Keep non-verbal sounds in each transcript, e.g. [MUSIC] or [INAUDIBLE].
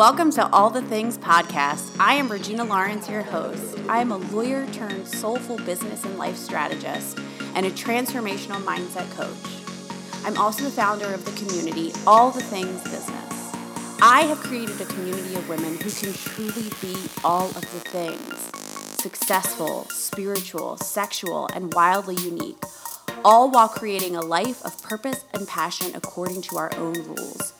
Welcome to All the Things Podcast. I am Regina Lawrence, your host. I am a lawyer turned soulful business and life strategist and a transformational mindset coach. I'm also the founder of the community All the Things Business. I have created a community of women who can truly be all of the things successful, spiritual, sexual, and wildly unique, all while creating a life of purpose and passion according to our own rules.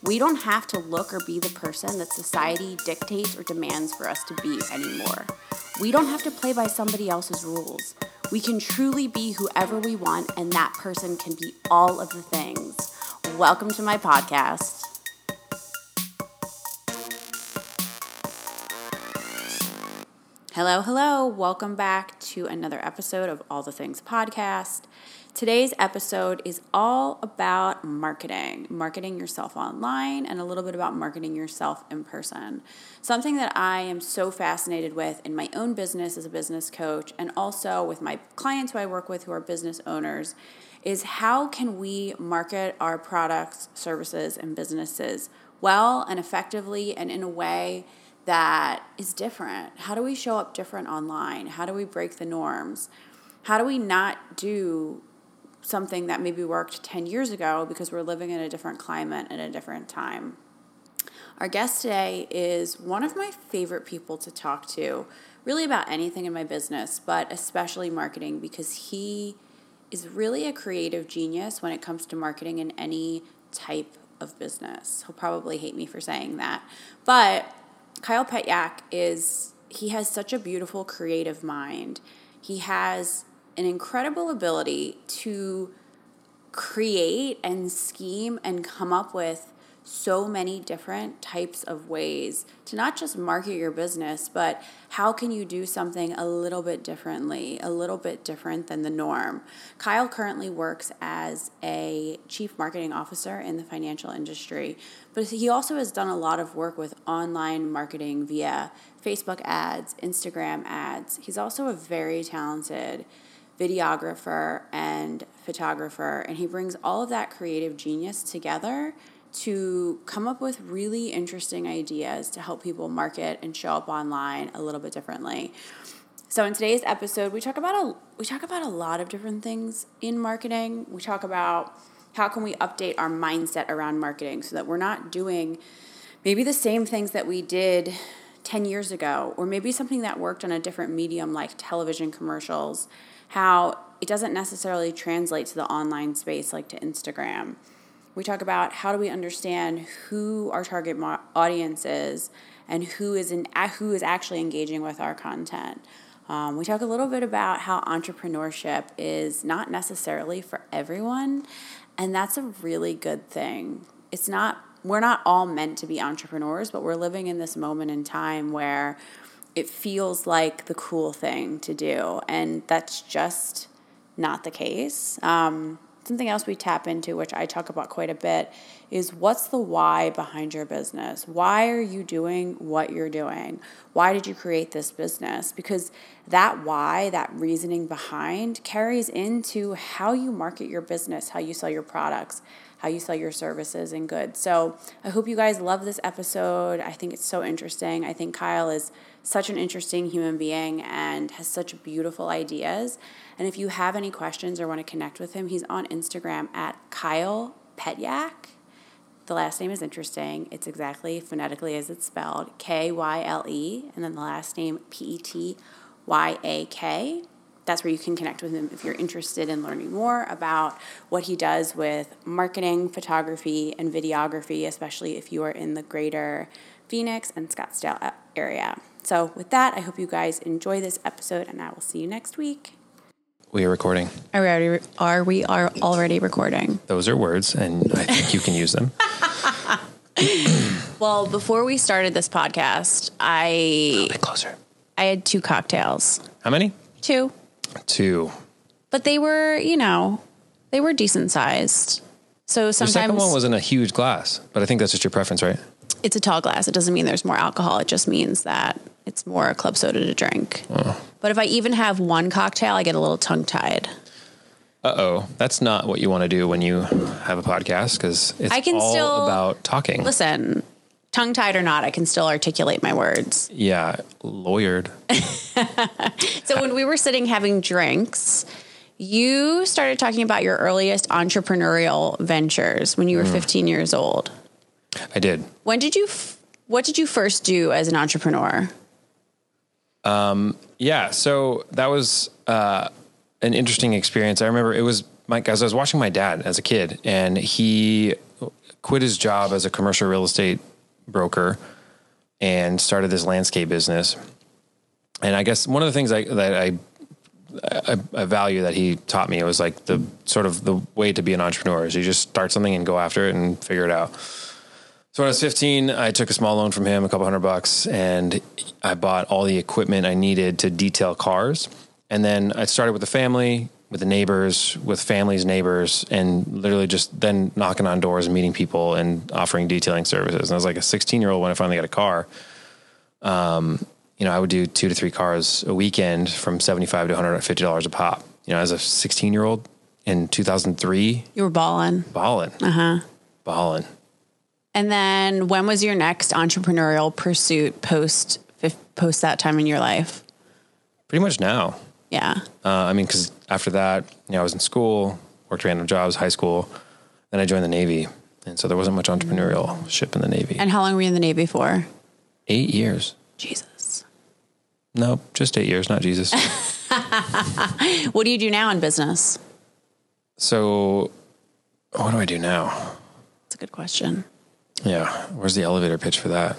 We don't have to look or be the person that society dictates or demands for us to be anymore. We don't have to play by somebody else's rules. We can truly be whoever we want, and that person can be all of the things. Welcome to my podcast. Hello, hello. Welcome back to another episode of All the Things Podcast. Today's episode is all about marketing, marketing yourself online, and a little bit about marketing yourself in person. Something that I am so fascinated with in my own business as a business coach, and also with my clients who I work with who are business owners, is how can we market our products, services, and businesses well and effectively and in a way that is different? How do we show up different online? How do we break the norms? How do we not do something that maybe worked 10 years ago because we're living in a different climate and a different time. Our guest today is one of my favorite people to talk to, really about anything in my business, but especially marketing because he is really a creative genius when it comes to marketing in any type of business. He'll probably hate me for saying that. But Kyle Petyak is, he has such a beautiful creative mind. He has an incredible ability to create and scheme and come up with so many different types of ways to not just market your business, but how can you do something a little bit differently, a little bit different than the norm. Kyle currently works as a chief marketing officer in the financial industry, but he also has done a lot of work with online marketing via Facebook ads, Instagram ads. He's also a very talented videographer, and photographer. And he brings all of that creative genius together to come up with really interesting ideas to help people market and show up online a little bit differently. So in today's episode, we talk about a we talk about a lot of different things in marketing. We talk about how can we update our mindset around marketing so that we're not doing maybe the same things that we did 10 years ago or maybe something that worked on a different medium like television commercials how it doesn't necessarily translate to the online space like to Instagram. We talk about how do we understand who our target audience is and who is in, who is actually engaging with our content. Um, we talk a little bit about how entrepreneurship is not necessarily for everyone, and that's a really good thing. It's not we're not all meant to be entrepreneurs, but we're living in this moment in time where it feels like the cool thing to do. And that's just not the case. Um, something else we tap into, which I talk about quite a bit, is what's the why behind your business? Why are you doing what you're doing? Why did you create this business? Because that why, that reasoning behind, carries into how you market your business, how you sell your products, how you sell your services and goods. So I hope you guys love this episode. I think it's so interesting. I think Kyle is such an interesting human being and has such beautiful ideas. And if you have any questions or want to connect with him, he's on Instagram at Kyle Petyak. The last name is interesting. It's exactly phonetically as it's spelled K Y L E, and then the last name P E T Y A K. That's where you can connect with him if you're interested in learning more about what he does with marketing, photography, and videography, especially if you are in the greater Phoenix and Scottsdale area. So, with that, I hope you guys enjoy this episode, and I will see you next week. We are recording. Are we already? Are we are already recording? Those are words, and I think you can use them. [LAUGHS] [CLEARS THROAT] well, before we started this podcast, I a bit closer. I had two cocktails. How many? Two. Two. But they were, you know, they were decent sized. So sometimes the second one wasn't a huge glass, but I think that's just your preference, right? It's a tall glass. It doesn't mean there's more alcohol. It just means that it's more a club soda to drink. Oh. But if I even have one cocktail, I get a little tongue tied. Uh oh, that's not what you want to do when you have a podcast because it's I can all still, about talking. Listen, tongue tied or not, I can still articulate my words. Yeah, lawyered. [LAUGHS] So when we were sitting having drinks, you started talking about your earliest entrepreneurial ventures when you were 15 years old. I did. When did you f- what did you first do as an entrepreneur? Yeah, so that was uh, an interesting experience. I remember it was my as I was watching my dad as a kid, and he quit his job as a commercial real estate broker and started this landscape business. And I guess one of the things I, that I value that he taught me It was like the sort of the way to be an entrepreneur is you just start something and go after it and figure it out. So when I was 15, I took a small loan from him, a couple hundred bucks, and I bought all the equipment I needed to detail cars. And then I started with the family, with the neighbors, with families, neighbors, and literally just then knocking on doors and meeting people and offering detailing services. And I was like a 16 year old when I finally got a car. Um, you know, I would do two to three cars a weekend from 75 to 150 dollars a pop. You know, as a 16 year old in 2003, You were balling. balling, uh huh, balling. And then when was your next entrepreneurial pursuit post post that time in your life? Pretty much now. Yeah. Uh, I mean, because after that, you know, I was in school, worked random jobs, high school, then I joined the Navy, and so there wasn't much entrepreneurship in the Navy. And how long were you in the Navy for? eight years. Jesus. No, just eight years, not Jesus. [LAUGHS] What do you do now in business? so, what do I do now? That's a good question. Yeah, where's the elevator pitch for that?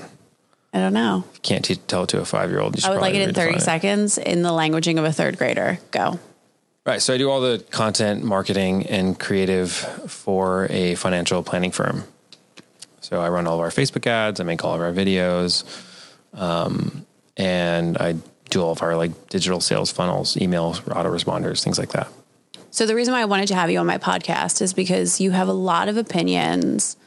I don't know. Can't te- tell it to a five year old. I would like it in 30 seconds in the languaging of a third grader. Go. Right. So I do all the content marketing and creative for a financial planning firm. So I run all of our Facebook ads, I make all of our videos, um, and I do all of our like digital sales funnels, emails, autoresponders, things like that. So the reason why I wanted to have you on my podcast is because you have a lot of opinions.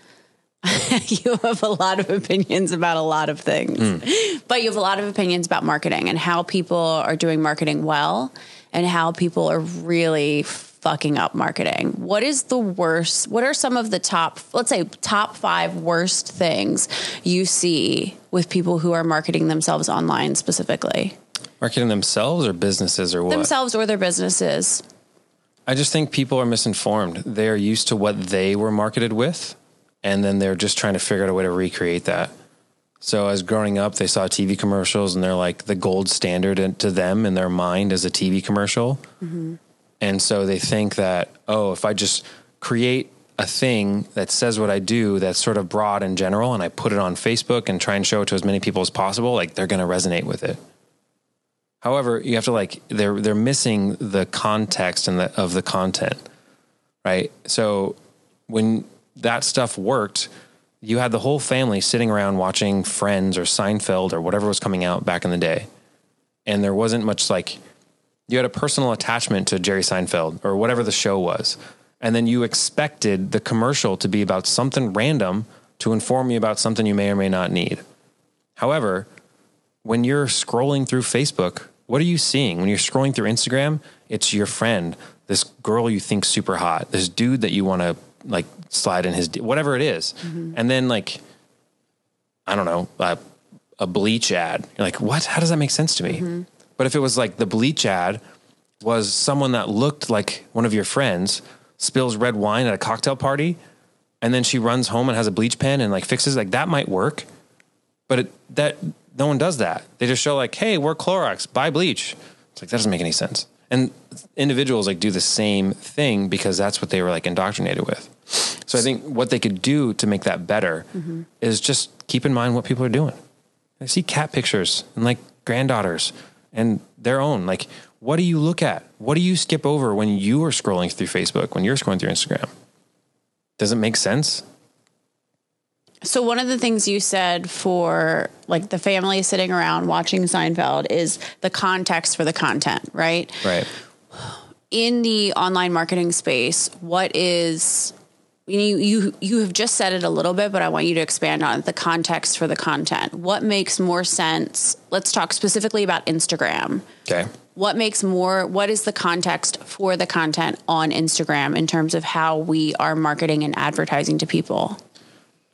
[LAUGHS] you have a lot of opinions about a lot of things. Hmm. But you have a lot of opinions about marketing and how people are doing marketing well and how people are really fucking up marketing. What is the worst? What are some of the top, let's say top 5 worst things you see with people who are marketing themselves online specifically? Marketing themselves or businesses or what? Themselves or their businesses. I just think people are misinformed. They're used to what they were marketed with, and then they're just trying to figure out a way to recreate that. So, as growing up, they saw TV commercials, and they're like the gold standard to them in their mind as a TV commercial. Mm-hmm. And so they think that, oh, if I just create a thing that says what I do that's sort of broad and general, and I put it on Facebook and try and show it to as many people as possible, like they're going to resonate with it. However, you have to like they're they're missing the context and the of the content, right? So when that stuff worked, you had the whole family sitting around watching Friends or Seinfeld or whatever was coming out back in the day, and there wasn't much like you had a personal attachment to Jerry Seinfeld or whatever the show was, and then you expected the commercial to be about something random to inform you about something you may or may not need. However, when you're scrolling through Facebook, what are you seeing? When you're scrolling through Instagram, it's your friend, this girl you think super hot, this dude that you want to like slide in his d- whatever it is. and then like I don't know, uh, a bleach ad. You're like, what? How does that make sense to me? But if it was like the bleach ad was someone that looked like one of your friends spills red wine at a cocktail party, and then she runs home and has a bleach pen and like fixes like that might work but it, that no one does that. They just show like, "Hey, we're Clorox, buy bleach." It's like that doesn't make any sense. And individuals like do the same thing because that's what they were like indoctrinated with. So I think what they could do to make that better mm-hmm. is just keep in mind what people are doing. I see cat pictures and like granddaughters and their own. Like, what do you look at? What do you skip over when you are scrolling through Facebook? When you're scrolling through Instagram? Does it make sense? So one of the things you said for like the family sitting around watching Seinfeld is the context for the content, right? Right. In the online marketing space, what is you you you have just said it a little bit, but I want you to expand on it, the context for the content. What makes more sense? Let's talk specifically about Instagram. Okay. What makes more what is the context for the content on Instagram in terms of how we are marketing and advertising to people?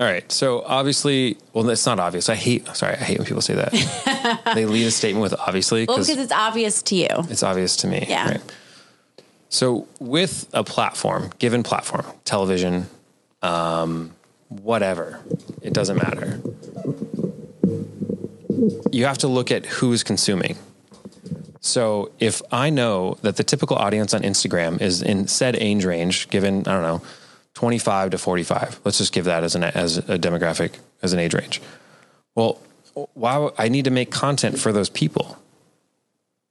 All right. So obviously, well, it's not obvious. I hate. Sorry, I hate when people say that. [LAUGHS] they lead a statement with obviously Well, because it's obvious to you. it's obvious to me. Yeah. So with a platform, given platform, television, um, whatever, it doesn't matter. You have to look at who's consuming. So if I know that the typical audience on Instagram is in said age range, given I don't know, twenty five to forty five, let's just give that as an as a demographic as an age range. Well, why I need to make content for those people?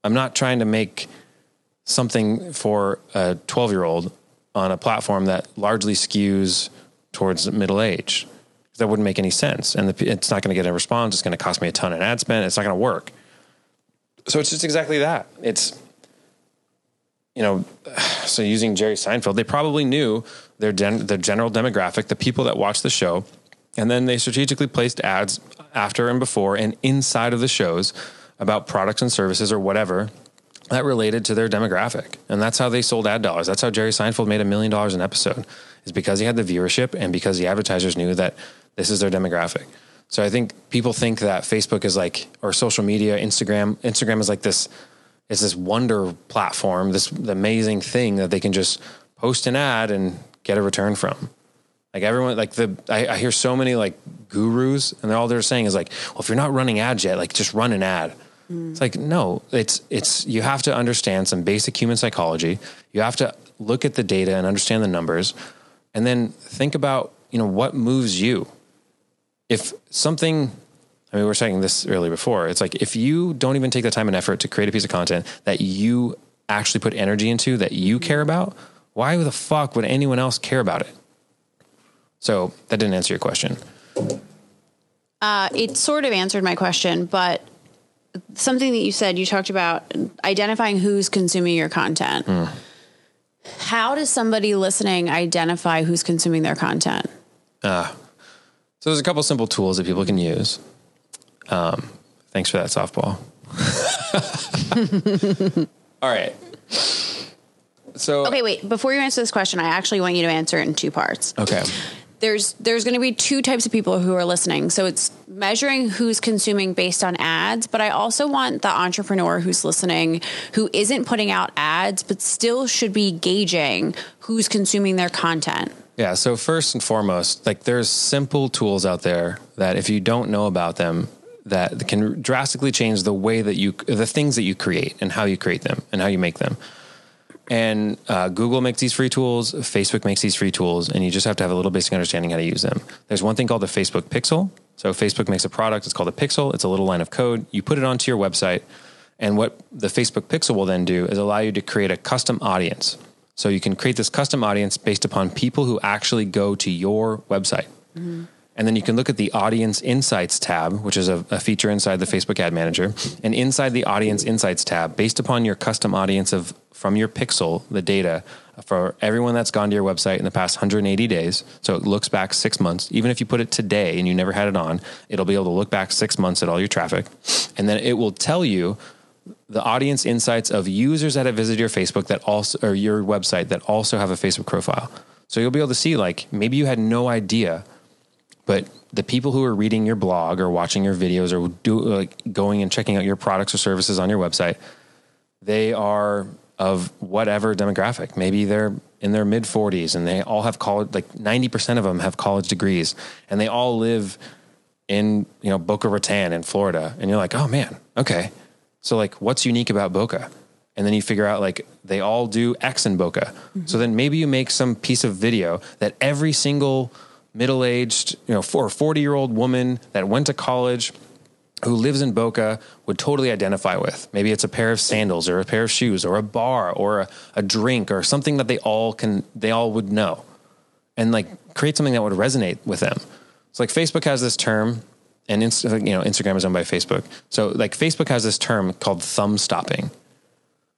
I'm not trying to make something for a 12 year old on a platform that largely skews towards middle age. That wouldn't make any sense. And the, it's not going to get a response. It's going to cost me a ton in ad spend. It's not going to work. So it's just exactly that. It's, you know, [SIGHS] so using Jerry Seinfeld, they probably knew their, gen, their general demographic, the people that watch the show. And then they strategically placed ads after and before and inside of the shows about products and services or whatever that related to their demographic. And that's how they sold ad dollars. That's how Jerry Seinfeld made a million dollars an episode, is because he had the viewership and because the advertisers knew that this is their demographic. So I think people think that Facebook is like, or social media, Instagram, Instagram is like this, is this wonder platform, this amazing thing that they can just post an ad and get a return from. Like everyone, like the, I, I hear so many like gurus and they're, all they're saying is like, well, if you're not running ads yet, like just run an ad. Mm. It's like no, it's it's you have to understand some basic human psychology. You have to look at the data and understand the numbers, and then think about you know what moves you. If something, I mean, we were saying this earlier before. It's like if you don't even take the time and effort to create a piece of content that you actually put energy into that you care mm. about, why the fuck would anyone else care about it? So that didn't answer your question. Uh, it sort of answered my question, but something that you said, you talked about identifying who's consuming your content. How does somebody listening identify who's consuming their content? So there's a couple simple tools that people can use. Um, thanks for that softball. [LAUGHS] All right. So Okay, wait. Before you answer this question, I actually want you to answer it in two parts. okay. There's there's going to be two types of people who are listening. So it's measuring who's consuming based on ads, but I also want the entrepreneur who's listening who isn't putting out ads but still should be gauging who's consuming their content. Yeah. So first and foremost, like there's simple tools out there that if you don't know about them, that can drastically change the way that you, the things that you create and how you create them and how you make them. And uh, Google makes these free tools, Facebook makes these free tools, and you just have to have a little basic understanding how to use them. There's one thing called the Facebook Pixel. So Facebook makes a product, it's called a Pixel. It's a little line of code. You put it onto your website, and what the Facebook Pixel will then do is allow you to create a custom audience. So you can create this custom audience based upon people who actually go to your website. And then you can look at the Audience Insights tab, which is a, a, feature inside the Facebook Ad Manager. And inside the Audience Insights tab, based upon your custom audience of from your pixel, the data for everyone that's gone to your website in the past 180 days. So it looks back six months. Even if you put it today and you never had it on, it'll be able to look back six months at all your traffic. And then it will tell you the audience insights of users that have visited your Facebook that also or your website that also have a Facebook profile. So you'll be able to see like maybe you had no idea but the people who are reading your blog or watching your videos or do, like going and checking out your products or services on your website, they are of whatever demographic. Maybe they're in their mid 40s and they all have college, like 90% of them have college degrees and they all live in, you know, Boca Raton in Florida. And you're like, oh man, okay. So, like, what's unique about Boca? And then you figure out like they all do X in Boca. Mm-hmm. So then maybe you make some piece of video that every single middle aged, you know, for a 40 year old woman that went to college who lives in Boca would totally identify with. Maybe it's a pair of sandals or a pair of shoes or a bar or a, a drink or something that they all can, they all would know and like create something that would resonate with them. So like Facebook has this term and Inst- you know, Instagram is owned by Facebook. So like Facebook has this term called thumb stopping.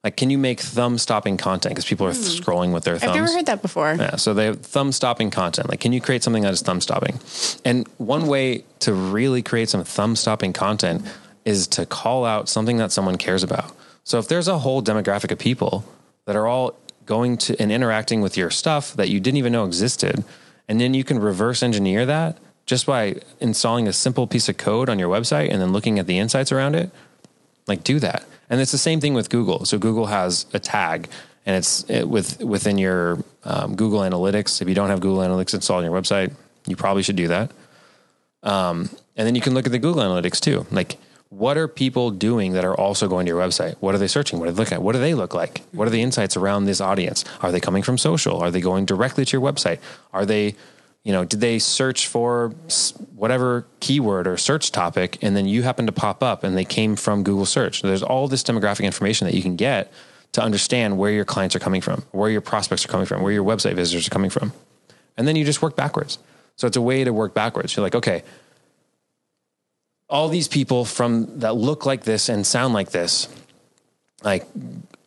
Like, can you make thumb stopping content? Because people are th- scrolling with their thumbs. I've never heard that before. Yeah, so they have thumb stopping content. Like, can you create something that is thumb stopping? And one way to really create some thumb stopping content is to call out something that someone cares about. So if there's a whole demographic of people that are all going to and interacting with your stuff that you didn't even know existed, and then you can reverse engineer that just by installing a simple piece of code on your website and then looking at the insights around it, like do that. And it's the same thing with Google. So Google has a tag and it's it, with within your um, Google Analytics. If you don't have Google Analytics installed on your website, you probably should do that. Um, and then you can look at the Google Analytics too. Like, what are people doing that are also going to your website? What are they searching? What are they looking at? What do they look like? What are the insights around this audience? Are they coming from social? Are they going directly to your website? Are they you know, did they search for whatever keyword or search topic and then you happen to pop up and they came from Google search? There's all this demographic information that you can get to understand where your clients are coming from, where your prospects are coming from, where your website visitors are coming from. And then you just work backwards. So it's a way to work backwards. You're like, okay, all these people from that look like this and sound like this, like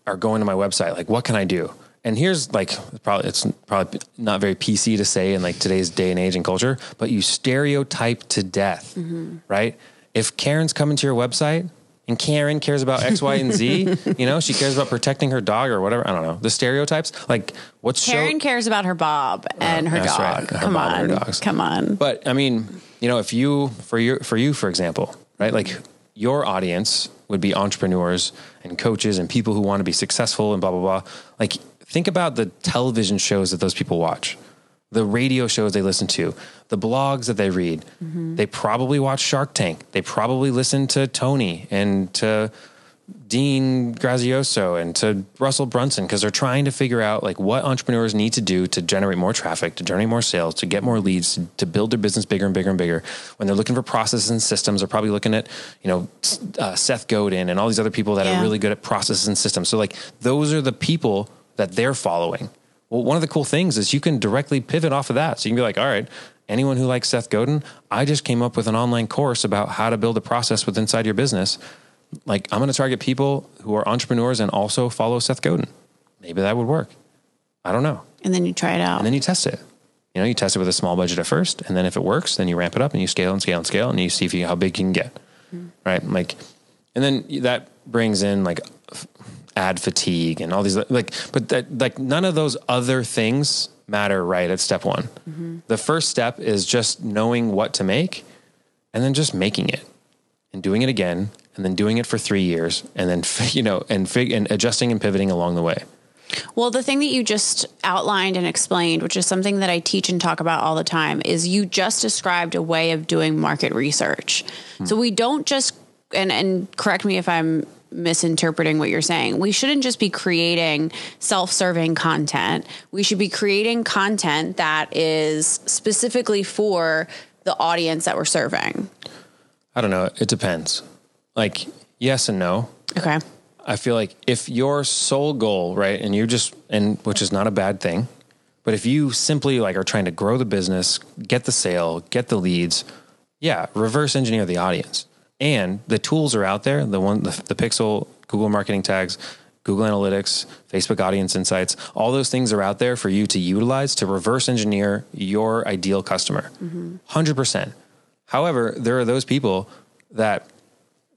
are going to my website. Like, what can I do? And here's like probably it's probably not very PC to say in like today's day and age and culture, but you stereotype to death, mm-hmm. right? If Karen's coming to your website and Karen cares about X, Y, and Z, [LAUGHS] you know, she cares about protecting her dog or whatever. I don't know the stereotypes. Like what's Karen show- cares about her Bob and her dog. Right. Her come on, dogs. come on. But I mean, you know, if you for your for you for example, right? Like your audience would be entrepreneurs and coaches and people who want to be successful and blah blah blah. Like Think about the television shows that those people watch, the radio shows they listen to, the blogs that they read. Mm-hmm. They probably watch Shark Tank. They probably listen to Tony and to Dean Graziosi and to Russell Brunson because they're trying to figure out like what entrepreneurs need to do to generate more traffic, to generate more sales, to get more leads, to, to build their business bigger and bigger and bigger. When they're looking for processes and systems, they're probably looking at you know uh, Seth Godin and all these other people that yeah. are really good at processes and systems. So like those are the people that they're following. Well, one of the cool things is you can directly pivot off of that. So you can be like, all right, anyone who likes Seth Godin, I just came up with an online course about how to build a process with inside your business. Like I'm going to target people who are entrepreneurs and also follow Seth Godin. Maybe that would work. I don't know. And then you try it out. And then you test it. You know, you test it with a small budget at first, and then if it works, then you ramp it up and you scale and scale and scale, and you see if you, how big you can get. Mm-hmm. Right? Like, and then that brings in like ad fatigue and all these like but that like none of those other things matter right at step one mm-hmm. the first step is just knowing what to make and then just making it and doing it again and then doing it for three years and then [LAUGHS] you know and fig- and adjusting and pivoting along the way well, the thing that you just outlined and explained, which is something that I teach and talk about all the time, is you just described a way of doing market research. Hmm. So we don't just and and correct me if I'm misinterpreting what you're saying. We shouldn't just be creating self serving content. We should be creating content that is specifically for the audience that we're serving. I don't know. It depends. Like, yes and no. Okay. I feel like if your sole goal, right, and you just, and which is not a bad thing, but if you simply like are trying to grow the business, get the sale, get the leads, yeah, reverse engineer the audience and the tools are out there. The one, the, the Pixel, Google Marketing Tags, Google Analytics, Facebook Audience Insights, all those things are out there for you to utilize to reverse engineer your ideal customer. Mm-hmm. 100%. However, there are those people that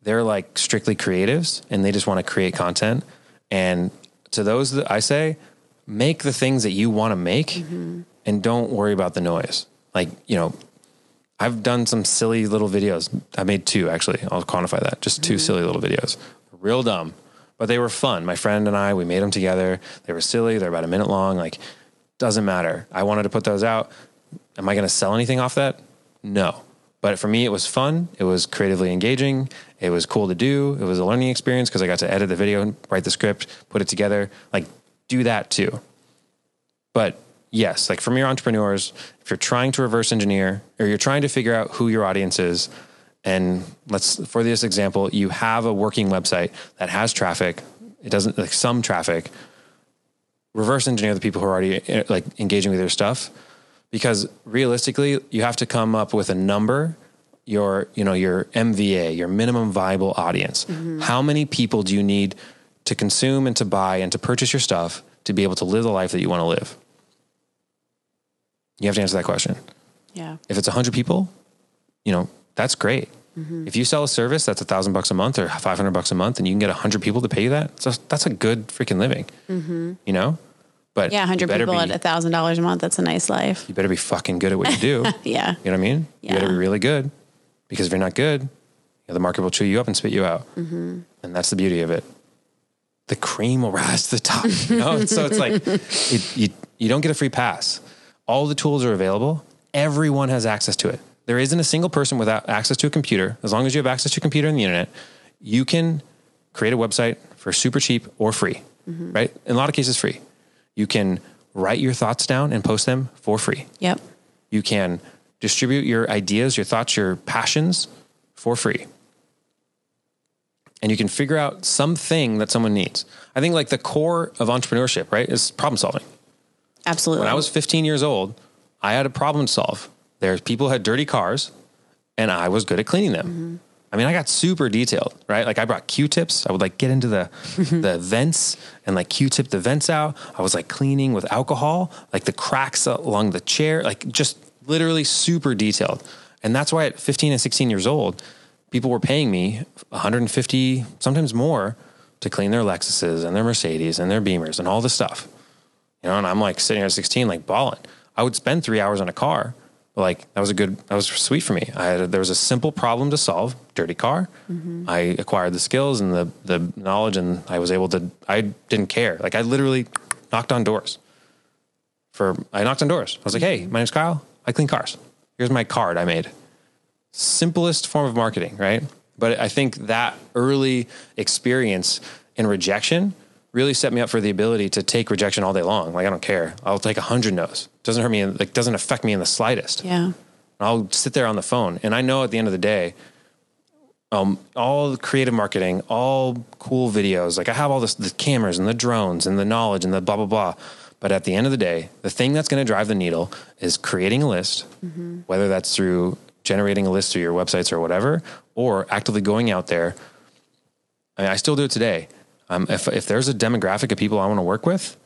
they're like strictly creatives and they just want to create content. And to those that I say, make the things that you want to make mm-hmm. and don't worry about the noise. Like, you know, I've done some silly little videos. I made two actually. I'll quantify that. Just 2 mm-hmm. silly little videos. Real dumb, but they were fun. My friend and I, we made them together. They were silly. They're about a minute long. Like, doesn't matter. I wanted to put those out. Am I going to sell anything off that? No. But for me, it was fun. It was creatively engaging. It was cool to do. It was a learning experience because I got to edit the video, write the script, put it together. Like, do that too. But yes, like from your entrepreneurs, if you're trying to reverse engineer or you're trying to figure out who your audience is, and let's for this example, you have a working website that has traffic, it doesn't like some traffic. Reverse engineer the people who are already eh, like engaging with your stuff, because realistically, you have to come up with a number your you know your MVA, your minimum viable audience. Mm-hmm. How many people do you need to consume and to buy and to purchase your stuff to be able to live the life that you want to live? You have to answer that question. Yeah. If it's 100 people, you know, that's great. Mm-hmm. If you sell a service that's a thousand bucks a month or 500 bucks a month and you can get 100 people to pay you that, so that's a good freaking living, mm-hmm. you know? But Yeah, you 100 people be, at $1,000 a month. That's a nice life. you better be fucking good at what you do. [LAUGHS] Yeah. You know what I mean? Yeah. You better be really good because if you're not good, you know, the market will chew you up and spit you out. Mm-hmm. And that's the beauty of it. The cream will rise to the top. You know? [LAUGHS] so it's like it, you, you don't get a free pass. All the tools are available. Everyone has access to it. There isn't a single person without access to a computer. As long as you have access to a computer and the internet, you can create a website for super cheap or free, mm-hmm. right? In a lot of cases, free. You can write your thoughts down and post them for free. Yep. You can distribute your ideas, your thoughts, your passions for free. And you can figure out something that someone needs. I think like the core of entrepreneurship, right, is problem solving. Absolutely. When I was 15 years old, I had a problem to solve. There's people had dirty cars and I was good at cleaning them. Mm-hmm. I mean, I got super detailed, right? Like I brought Q-tips. I would like get into the [LAUGHS] the vents and like Q-tip the vents out. I was like cleaning with alcohol, like the cracks along the chair, like just literally super detailed. And that's why at 15 and 16 years old, people were paying me 150, sometimes more, to clean their Lexuses and their Mercedes and their Beamers and all this stuff. You know, and I'm like sitting here at 16, like balling. I would spend three hours on a car. But like that was a good, that was sweet for me. I had, a, there was a simple problem to solve, dirty car. Mm-hmm. I acquired the skills and the, the knowledge and I was able to, I didn't care. Like I literally knocked on doors for, I knocked on doors. I was like, Hey, my name's Kyle. I clean cars. Here's my card I made. Simplest form of marketing, right? But I think that early experience in rejection really set me up for the ability to take rejection all day long. Like I don't care. I'll take a hundred no's. Doesn't hurt me. in- Like doesn't affect me in the slightest. yeah. I'll sit there on the phone, and I know at the end of the day, um, all the creative marketing, all cool videos. Like I have all this, the cameras and the drones and the knowledge and the blah blah blah. But at the end of the day, the thing that's going to drive the needle is creating a list, whether that's through generating a list through your websites or whatever, or actively going out there. I, mean, I still do it today. Um, if if there's a demographic of people I want to work with,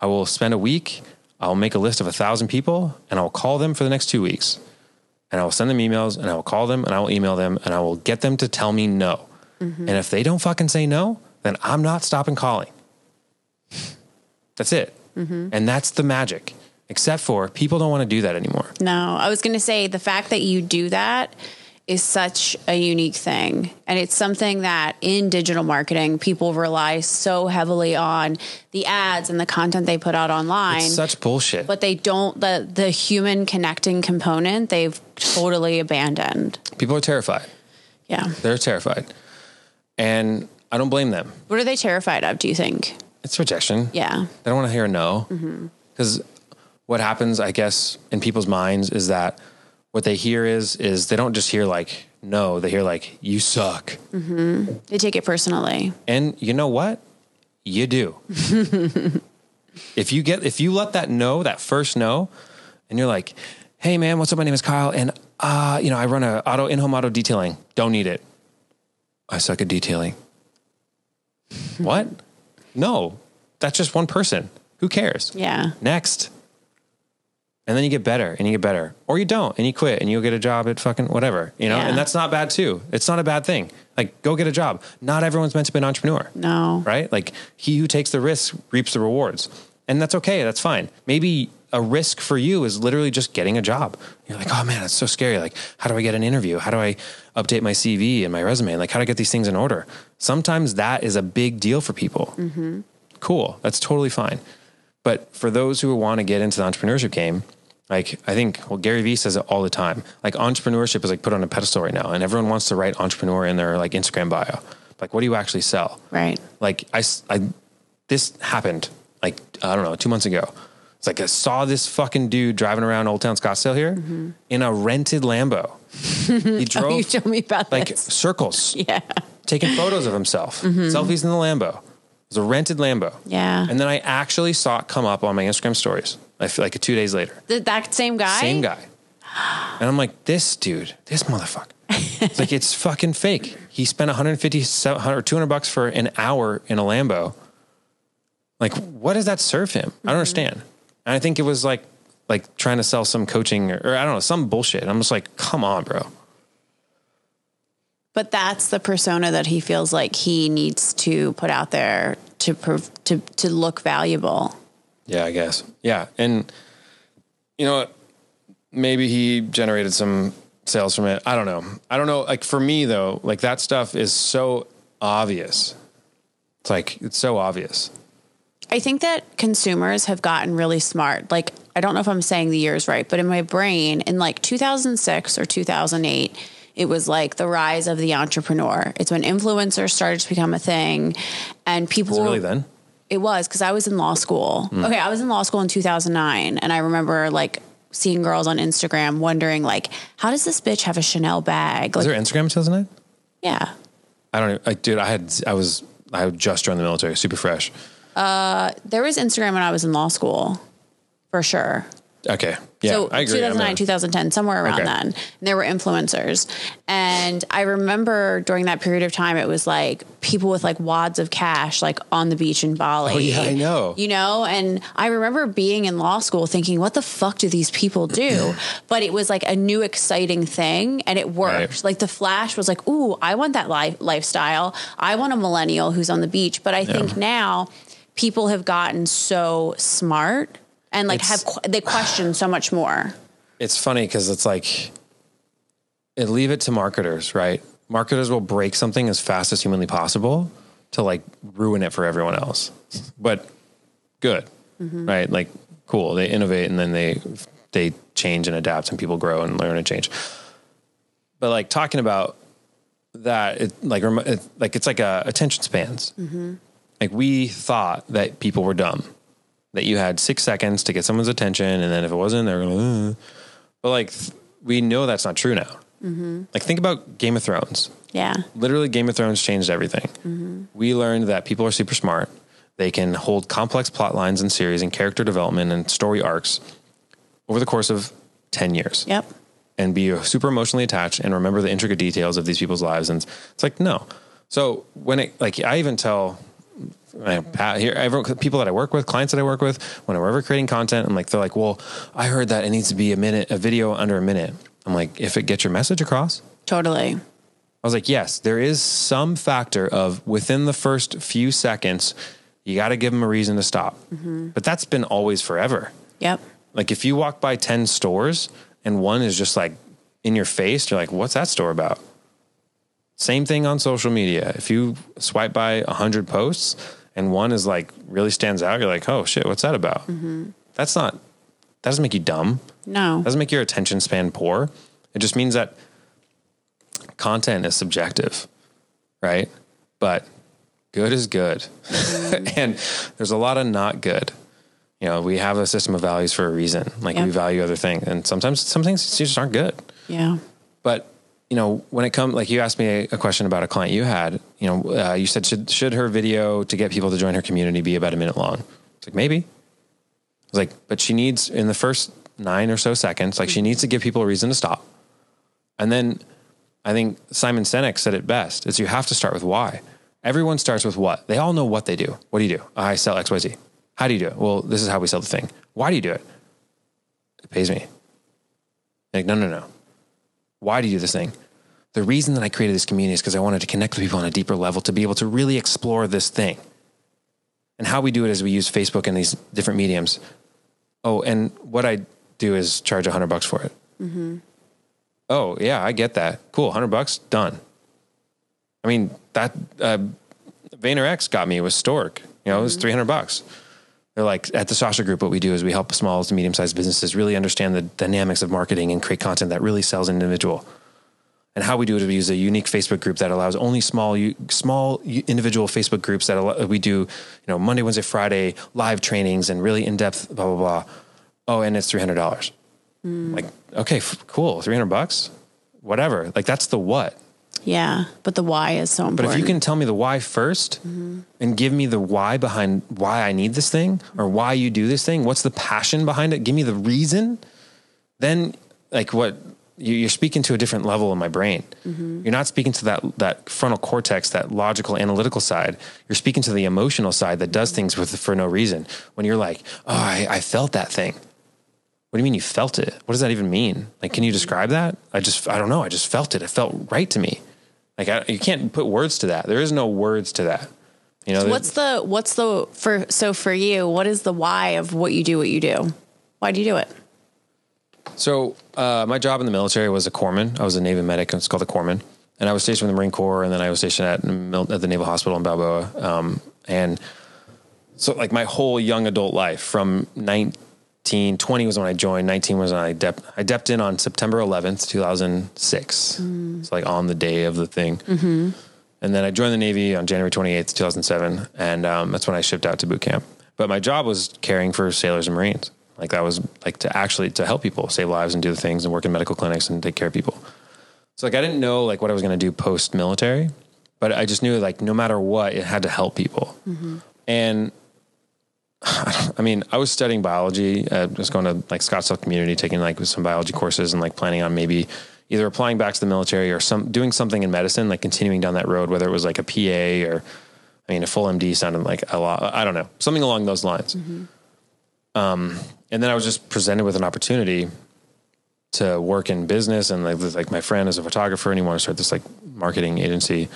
I will spend a week. I'll make a list of a thousand people, and I'll call them for the next two weeks and I will send them emails and I will call them and I will email them and I will get them to tell me no. And if they don't fucking say no, then I'm not stopping calling. That's it. And that's the magic. Except for people don't want to do that anymore. No, I was going to say the fact that you do that is such a unique thing. And it's something that in digital marketing, people rely so heavily on the ads and the content they put out online. It's such bullshit. but they don't the the human connecting component they've totally abandoned. people are terrified. Yeah. They're terrified. And I don't blame them. What are they terrified of, do you think? It's rejection. Yeah. They don't want to hear no. Mm-hmm. Because what happens, I guess, in people's minds is that what they hear is is they don't just hear like no, they hear like you suck. Mm-hmm. They take it personally. And you know what? You do. [LAUGHS] if you get if you let that no, that first no, and you're like, "Hey man, what's up? My name is Kyle, and uh, you know, I run a auto in-home auto detailing. Don't need it. I suck at detailing. [LAUGHS] what? No, that's just one person. Who cares? Yeah. Next. And then you get better and you get better. Or you don't and you quit and you'll get a job at fucking whatever, you know? Yeah. And that's not bad too. It's not a bad thing. Like go get a job. Not everyone's meant to be an entrepreneur No. right? Like he who takes the risk reaps the rewards. And that's okay. That's fine. Maybe a risk for you is literally just getting a job. You're like, oh man, it's so scary. Like, how do I get an interview? How do I update my CV and my resume? Like, how do I get these things in order? Sometimes that is a big deal for people. Mm-hmm. Cool. That's totally fine. But for those who want to get into the entrepreneurship game, like I think, well, Gary Vee says it all the time. Like entrepreneurship is like put on a pedestal right now, and everyone wants to write entrepreneur in their like Instagram bio. Like, what do you actually sell? Right. like I, I, this happened like I don't know two months ago. It's like I saw this fucking dude driving around Old Town Scottsdale here mm-hmm. in a rented Lambo. He [LAUGHS] oh, drove you told me about like this. circles, [LAUGHS] Yeah. taking photos of himself, [LAUGHS] mm-hmm. selfies in the Lambo. It was a rented Lambo. Yeah. And then I actually saw it come up on my Instagram stories. I feel like two days later. Th- that same guy? Same guy. And I'm like, this dude, this motherfucker. It's like, it's fucking fake. He spent 150 or 200 bucks for an hour in a Lambo. Like, what does that serve him? I don't mm-hmm. understand. And I think it was like, like trying to sell some coaching or, or I don't know, some bullshit. And I'm just like, come on, bro. But that's the persona that he feels like he needs to put out there to to to look valuable. Yeah, I guess. Yeah. And you know what? Maybe he generated some sales from it. I don't know. I don't know. Like for me though, like that stuff is so obvious. It's like it's so obvious. I think that consumers have gotten really smart. Like, I don't know if I'm saying the years right, but in my brain, in like 2006 or 2008, it was like the rise of the entrepreneur. It's when influencers started to become a thing, and people Was it really then? It was because I was in law school. Okay, I was in law school in 2009, and I remember like seeing girls on Instagram wondering like, how does this bitch have a Chanel bag? Was Like, there Instagram in 2009? yeah, I don't know. Like, dude, I had, I was, I had just joined the military, super fresh. Uh, there was Instagram when I was in law school, for sure. Okay. Yeah. so I agree. 2009 a- 2010 somewhere around Okay. then and there were influencers and i remember during that period of time it was like people with like wads of cash like on the beach in bali Oh, yeah, I know. you know and i remember being in law school thinking what the fuck do these people do [CLEARS THROAT] but it was like a new exciting thing and it worked Right. like the flash was like ooh i want that life lifestyle i want a millennial who's on the beach but i think now people have gotten so smart and like have qu- they question so much more it's funny because it's like it, leave it to marketers, right? Marketers will break something as fast as humanly possible to like ruin it for everyone else. But good, mm-hmm. right? Like cool. They innovate and then they they change and adapt, and people grow and learn and change. But like talking about that, it like rem- it, like it's like a attention spans. Mm-hmm. Like we thought that people were dumb, that you had six seconds to get someone's attention, and then if it wasn't, they're like, "Uh." but like th- we know that's not true now. Like think about Game of Thrones. yeah Literally, Game of Thrones changed everything. We learned that people are super smart. They can hold complex plot lines and series and character development and story arcs over the course of ten years yep and be super emotionally attached and remember the intricate details of these people's lives. And it's like, no. So when it, like, I even tell here, everyone, people that I work with, clients that I work with, when we're ever creating content, I'm like, they're like, well, I heard that it needs to be a minute, a video under a minute. I'm like, if it gets your message across, totally I was like, yes, there is some factor of within the first few seconds, you got to give them a reason to stop. Mm-hmm. But that's been always forever. yep Like if you walk by 10 stores and one is just like in your face, you're like, what's that store about? Same thing on social media. If you swipe by 100 posts and one is like really stands out, you're like, oh shit, what's that about? Mm-hmm. That's not, that doesn't make you dumb. no doesn't make your attention span poor. It just means that content is subjective, right? But good is good. Mm-hmm. [LAUGHS] and there's a lot of not good. You know, we have a system of values for a reason. Like Yeah. we value other things. And sometimes some things just aren't good. yeah But you know, when it comes, like you asked me a, a question about a client you had, you know, uh, you said, should, should her video to get people to join her community be about a minute long? It's like, maybe. I was like, but she needs in the first nine or so seconds, like she needs to give people a reason to stop. And then I think Simon Sinek said it best is you have to start with why. Everyone starts with what? They all know what they do. What do you do? I sell XYZ. How do you do it? Well, this is how we sell the thing. Why do you do it? It pays me. Like, no, no, no. Why do you do this thing? The reason that I created this community is because I wanted to connect with people on a deeper level to be able to really explore this thing. And how we do it is we use Facebook and these different mediums. Oh, and what I do is charge a hundred bucks for it. Oh, yeah, I get that. Cool, hundred bucks, done. I mean, that uh, VaynerX got me with Stork. You know, it was three hundred bucks. They're like at the Sasha Group. What we do is we help small to medium sized businesses really understand the dynamics of marketing and create content that really sells an individual. And how we do it is we use a unique Facebook group that allows only small, small individual Facebook groups that allow, we do, you know, Monday, Wednesday, Friday live trainings and really in depth, blah blah blah. Oh, and it's three hundred dollars. Mm. Like, okay, f- cool, three hundred bucks, whatever. Like that's the what. Yeah but the why is so important. But if you can tell me the why 1st mm-hmm. and give me the why behind why I need this thing or mm-hmm. why you do this thing, what's the passion behind it? Give me the reason. Then, like, what you- you're speaking to a different level in my brain. Mm-hmm. You're not speaking to that that frontal cortex, that logical, analytical side. You're speaking to the emotional side that does things with for no reason. When you're like, "Oh, I, I felt that thing." What do you mean you felt it? What does that even mean? Like, can you describe that? I just, I don't know. I just felt it. It felt right to me. Like I, you can't put words to that. There is no words to that. You know, What's the what's the for so for you? What is the why of what you do? What you do? Why do you do it? So uh, my job in the military was a corpsman. I was a Navy medic. It's called a corpsman, and I was stationed with the Marine Corps, and then I was stationed at, at the Naval Hospital in Balboa. Um, and so, like my whole young adult life, from 19, 20 was when I joined. 19 was when I dep- I depped in on September 11th, 2006. Mm. It's like on the day of the thing. Mm-hmm. And then I joined the Navy on January 28th, 2007. And um, that's when I shipped out to boot camp. But my job was caring for sailors and Marines. Like that was like to actually to help people save lives and do the things and work in medical clinics and take care of people. So like I didn't know like what I was going to do post military, but I just knew like no matter what, it had to help people. Mm-hmm. And [SIGHS] I mean, I was studying biology. I was going to like Scottsdale Community, taking like some biology courses, and like planning on maybe either applying back to the military or some doing something in medicine, like continuing down that road, whether it was like a PA or, I mean, a full MD sounded like a lot. I don't know, something along those lines. Um, and then I was just presented with an opportunity to work in business, and like, like my friend is a photographer, and he wanted to start this like marketing agency.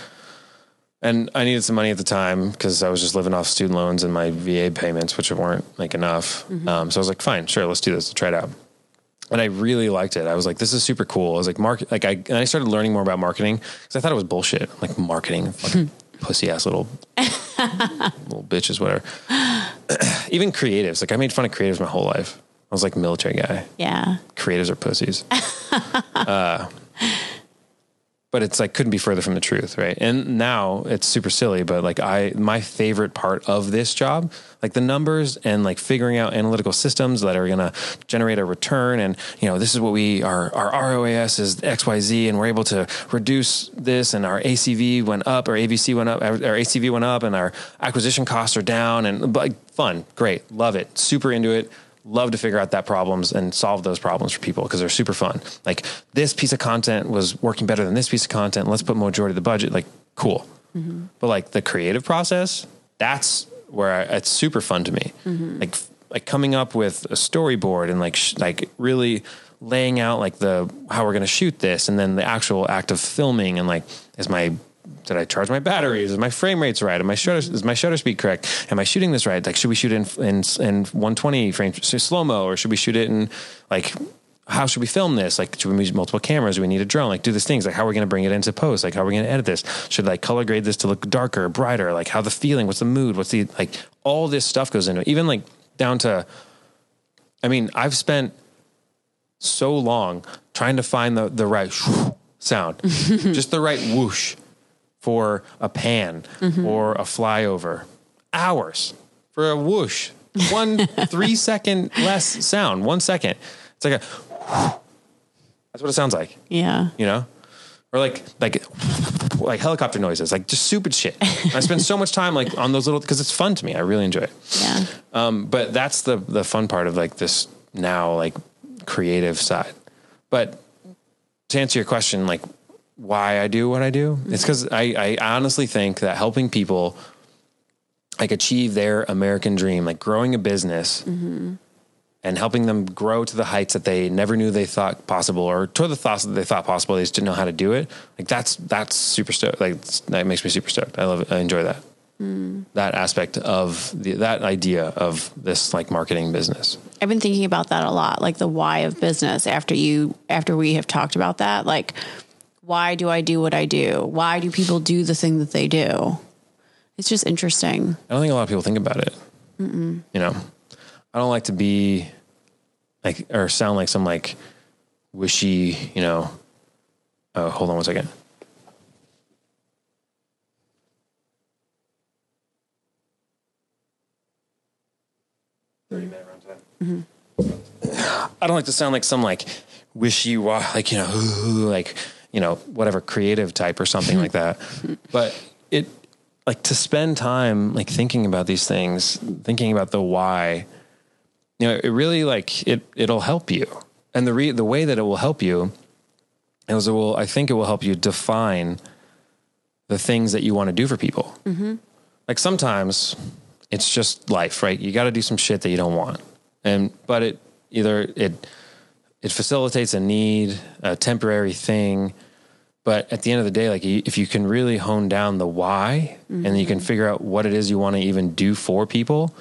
And I needed some money at the time because I was just living off student loans and my VA payments, which weren't like enough. Um, so I was like, fine, sure, let's do this. Let's try it out. And I really liked it. I was like, this is super cool. I was like, market, like I, and I started learning more about marketing because I thought it was bullshit. Like marketing, [LAUGHS] pussy ass little, [LAUGHS] little bitches, whatever. [CLEARS THROAT] Even creatives. Like I made fun of creatives my whole life. I was like military guy Yeah. creatives are pussies. [LAUGHS] uh, but it's like couldn't be further from the truth, right? And now it's super silly, but like I, my favorite part of this job, like the numbers and like figuring out analytical systems that are gonna generate a return, and you know this is what we our our ROAS is X Y Z, and we're able to reduce this, and our ACV went up, our AVC went up, our ACV went up, and our acquisition costs are down, and like fun, great, love it, super into it love to figure out that problems and solve those problems for people because they're super fun. Like this piece of content was working better than this piece of content. Let's put majority of the budget. Like cool, mm-hmm. but like the creative process, that's where I, it's super fun to me. Mm-hmm. Like like coming up with a storyboard and like sh- like really laying out like the how we're going to shoot this and then the actual act of filming and like is my did I charge my batteries? Is my frame rates right? Am my shutter is my shutter speed correct? Am I shooting this right? Like, should we shoot in in in 120 frames slow mo, or should we shoot it in like? How should we film this? Like, should we use multiple cameras? Do we need a drone? Like, do these things. Like, how are we going to bring it into post? Like, how are we going to edit this? Should like color grade this to look darker, brighter? Like, how the feeling? What's the mood? What's the like? All this stuff goes into it. Even like down to. I mean, I've spent so long trying to find the the right sound, [LAUGHS] just the right whoosh for a pan or a flyover. Hours for a whoosh. One [LAUGHS] three second less sound. One second. It's like a. [SIGHS] That's what it sounds like. Yeah. You know, or like like [LAUGHS] like helicopter noises, like just stupid shit. I spend so much time like on those little because it's fun to me. I really enjoy it. Yeah. Um, but that's the the fun part of like this now like creative side. But to answer your question, like why I do what I do, mm-hmm. it's because I, I honestly think that helping people like achieve their American dream, like growing a business mm-hmm. and helping them grow to the heights that they never knew they thought possible or to the thoughts that they thought possible, they just didn't know how to do it. Like that's, that's super stoked. Like that makes me super stoked. I love it. I enjoy that. Mm. That aspect of the, that idea of this like marketing business. I've been thinking about that a lot, like the why of business after you after we have talked about that. Like why do I do what I do? Why do people do the thing that they do? It's just interesting. I don't think a lot of people think about it. You know, I don't like to be like or sound like some like wishy. You know, oh, hold on one second. Thirty minute runtime. Mm-hmm. I don't like to sound like some like wishy like you know like you know whatever creative type or something like that. [LAUGHS] But it like to spend time like thinking about these things, thinking about the why. You know, it really like it it'll help you. And the re, the way that it will help you is it will I think it will help you define the things that you want to do for people. Mm-hmm. Like sometimes it's just life, right? You got to do some shit that you don't want. And but it either it it facilitates a need, a temporary thing, But at the end of the day, like if you can really hone down the why and you can mm-hmm. figure out what it is you want to even do for people,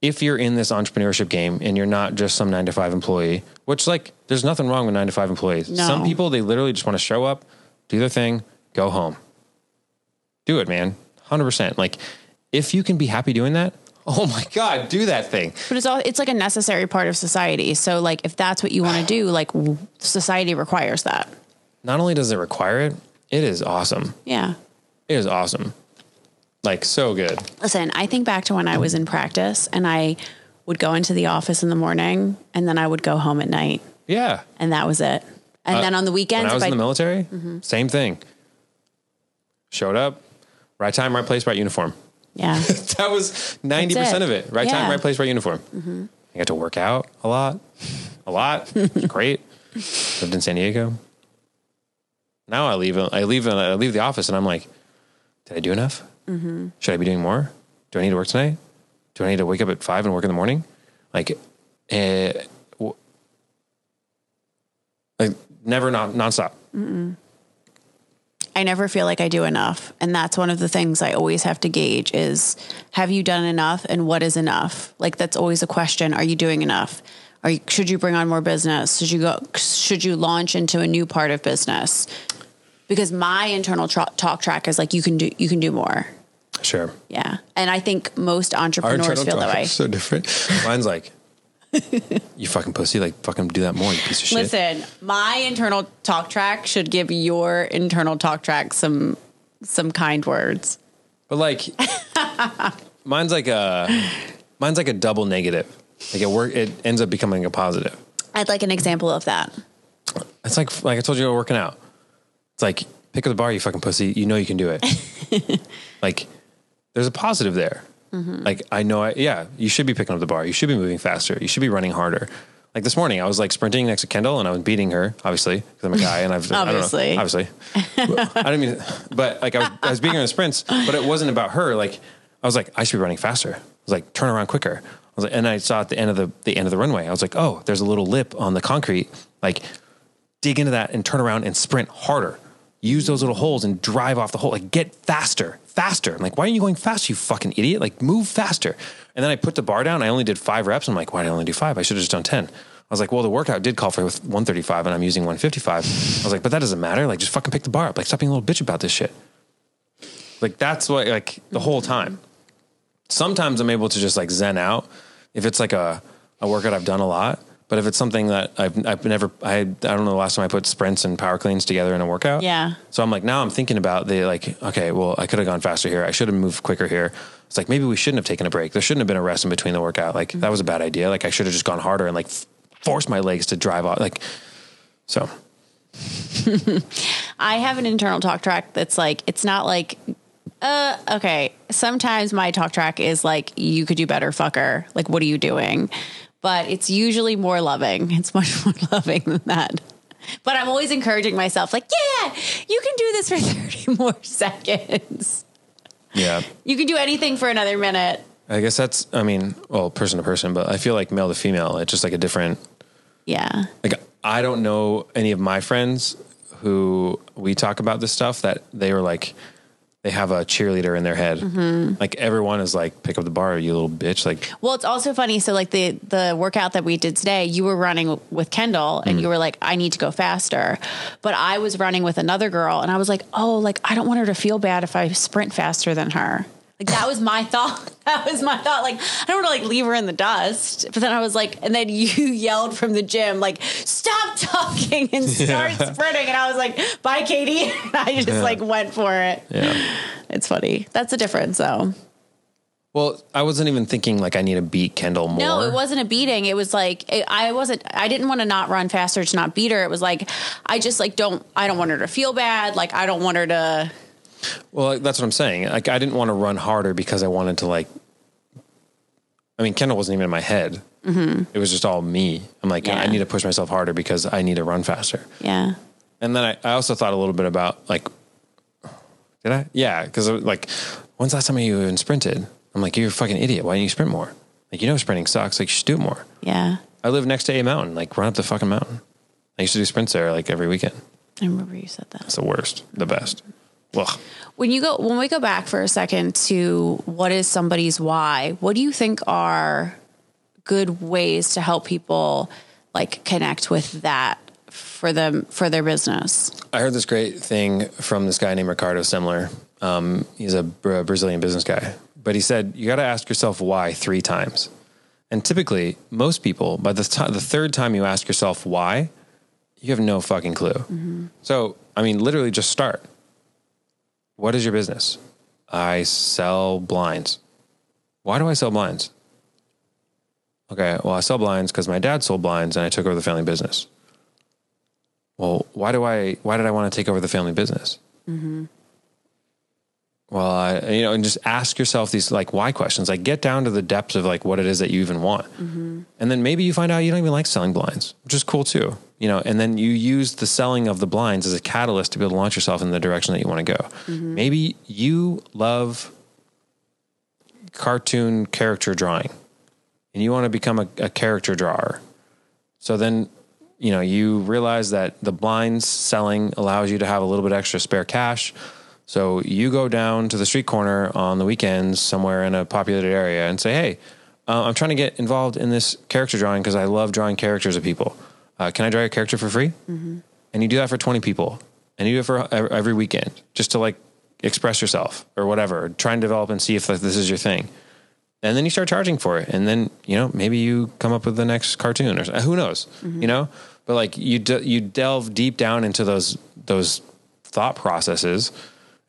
if you're in this entrepreneurship game and you're not just some nine to five employee, which like there's nothing wrong with nine to five employees. No. Some people they literally just want to show up, do their thing, go home. Do it, man. Hundred percent. Like if you can be happy doing that, [LAUGHS] oh my God, do that thing. But it's all it's like a necessary part of society. So like if that's what you want to do, [SIGHS] like society requires that. Not only does it require it, it is awesome. Yeah. It is awesome. Like so good. Listen, I think back to when I was in practice and I would go into the office in the morning and then I would go home at night Yeah. and that was it. And then on the When weekends, I was in the military, Mm-hmm. same thing. Showed up, right time, right place, right uniform. Yeah, [LAUGHS] That was 90% it. of it. Right time, Yeah. Mm-hmm. right place, right uniform. I got to work out a lot, a lot. It was great. [LAUGHS] Lived in San Diego. Now I leave, I leave, I leave the office and I'm like, did I do enough? Mm-hmm. Should I be doing more? Do I need to work tonight? Do I need to wake up at five and work in the morning? Like, uh, w- like never non nonstop. I never feel like I do enough. And that's one of the things I always have to gauge is have you done enough and what is enough? Like that's always a question. Are you doing enough? Are you, should you bring on more business? Should you go should you launch into a new part of business? Because my internal tra- talk track is like you can do you can do more. Sure. Yeah. And I think most entrepreneurs feel that way. so different. [LAUGHS] Mine's like, [LAUGHS] you fucking pussy, like fucking do that more, you piece of shit. Listen, my internal talk track should give your internal talk track some some kind words. But like, [LAUGHS] mine's like a, mine's like a double negative. Like it work, it ends up becoming a positive. I'd like an example of that. It's like, like I told you, working out. It's like pick up the bar, you fucking pussy. You know you can do it. [LAUGHS] like, there's a positive there. Mm-hmm. Like I know, I yeah, you should be picking up the bar. You should be moving faster. You should be running harder. Like this morning, I was like sprinting next to Kendall, and I was beating her, obviously, because I'm a guy, and I've Obviously. I don't know, obviously. I didn't mean, but like I was, I was beating her in the sprints, but it wasn't about her. Like I was like, I should be running faster. I was like, turn around quicker. I was like, and I saw at the end of the the end of the runway, I was like, oh, there's a little lip on the concrete. Like dig into that and turn around and sprint harder. Use those little holes and drive off the hole. Like get faster, faster. I'm like, why aren't you going faster, you fucking idiot? Like move faster. And then I put the bar down. I only did five reps. I'm like, why did I only do five? I should have just done 10. I was like, well, the workout did call for 135 and I'm using 155. I was like, but that doesn't matter. Like just fucking pick the bar up. Like stop being a little bitch about this shit. Like that's what, like the whole time. Sometimes I'm able to just like zen out if it's like a, a workout I've done a lot. But if it's something that I've, I've never, I, I don't know the last time I put sprints and power cleans together in a workout. Yeah. So I'm like, now I'm thinking about the like, okay, well, I could have gone faster here. I should have moved quicker here. It's like, maybe we shouldn't have taken a break. There shouldn't have been a rest in between the workout. Like that was a bad idea. Like I should have just gone harder and like f- forced my legs to drive off. Like, so [LAUGHS] I have an internal talk track that's like it's not like uh okay. Sometimes my talk track is like you could do better, fucker. Like what are you doing? But it's usually more loving. It's much [LAUGHS] more loving than that. But I'm always encouraging myself like, yeah, you can do this for [LAUGHS] 30 more seconds. yeah, You can do anything for another minute. I guess that's, I mean, well, person to person, but I feel like male to female, it's just like a different, Yeah. like I don't know any of my friends who we talk about this stuff that they were like they have a cheerleader in their head. Mm-hmm. Like everyone is like, pick up the bar, you little bitch. Like Well, it's also funny. So, like the the workout that we did today, you were running with Kendall, and mm-hmm. you were like, "I need to go faster," but I was running with another girl, and I was like, "Oh, like I don't want her to feel bad if I sprint faster than her." Like that was my thought. [LAUGHS] That was my thought. Like I don't want to like leave her in the dust. But then I was like, and then you [LAUGHS] yelled from the gym, like, "Stop talking and [LAUGHS] start sprinting!" And I was like, "Bye, Katie." And I just like went for it. yeah. [SIGHS] It's funny. That's a difference, though. well, I wasn't even thinking like I need to beat Kendall more. No, it wasn't a beating. It was like it, I wasn't. I didn't want to not run faster to not beat her. It was like I just like don't. I don't want her to feel bad. Like I don't want her to. Well, that's what I'm saying. Like I didn't want to run harder because I wanted to like. I mean, Kendall wasn't even in my head. Mm-hmm. It was just all me. I'm like, Yeah. I need to push myself harder because I need to run faster. Yeah. And then I, I also thought a little bit about like, did I? Yeah, because like, when's the last time you even sprinted? I'm like, you're a fucking idiot. Why didn't you sprint more? Like, you know, sprinting sucks. Like, you should do more. Yeah. I live next to a mountain. Like, run up the fucking mountain. I used to do sprints there like every weekend. I remember you said that. It's the worst, the best. Ugh. When you go when we go back for a second to what is somebody's why, what do you think are good ways to help people like connect with that for them for their business? I heard this great thing from this guy named Ricardo Semler. Um, he's a Brazilian business guy, but he said you got to ask yourself why three times. And typically, most people by the time the third time you ask yourself why, you have no fucking clue. So, I mean, literally, just start. What is your business? I sell blinds. Why do I sell blinds? Okay, well, I sell blinds because my dad sold blinds and I took over the family business. Well, why do I? Why did I want to take over the family business? Mm-hmm. Well, I, you know, and just ask yourself these like why questions. Like get down to the depths of like what it is that you even want, and then maybe you find out you don't even like selling blinds, which is cool too. You know, and then you use the selling of the blinds as a catalyst to be able to launch yourself in the direction that you want to go. Maybe you love cartoon character drawing, and you want to become a, a character drawer. So then, you know, you realize that the blinds selling allows you to have a little bit extra spare cash. So you go down to the street corner on the weekends somewhere in a populated area and say, "Hey, uh, I'm trying to get involved in this character drawing because I love drawing characters of people. Uh, can I draw your character for free?" Mm-hmm. And you do that for 20 people, and you do it for uh, every weekend just to like express yourself or whatever. Try and develop and see if like, this is your thing. And then you start charging for it. And then you know maybe you come up with the next cartoon or who knows mm-hmm. you know? But like you de- you delve deep down into those those thought processes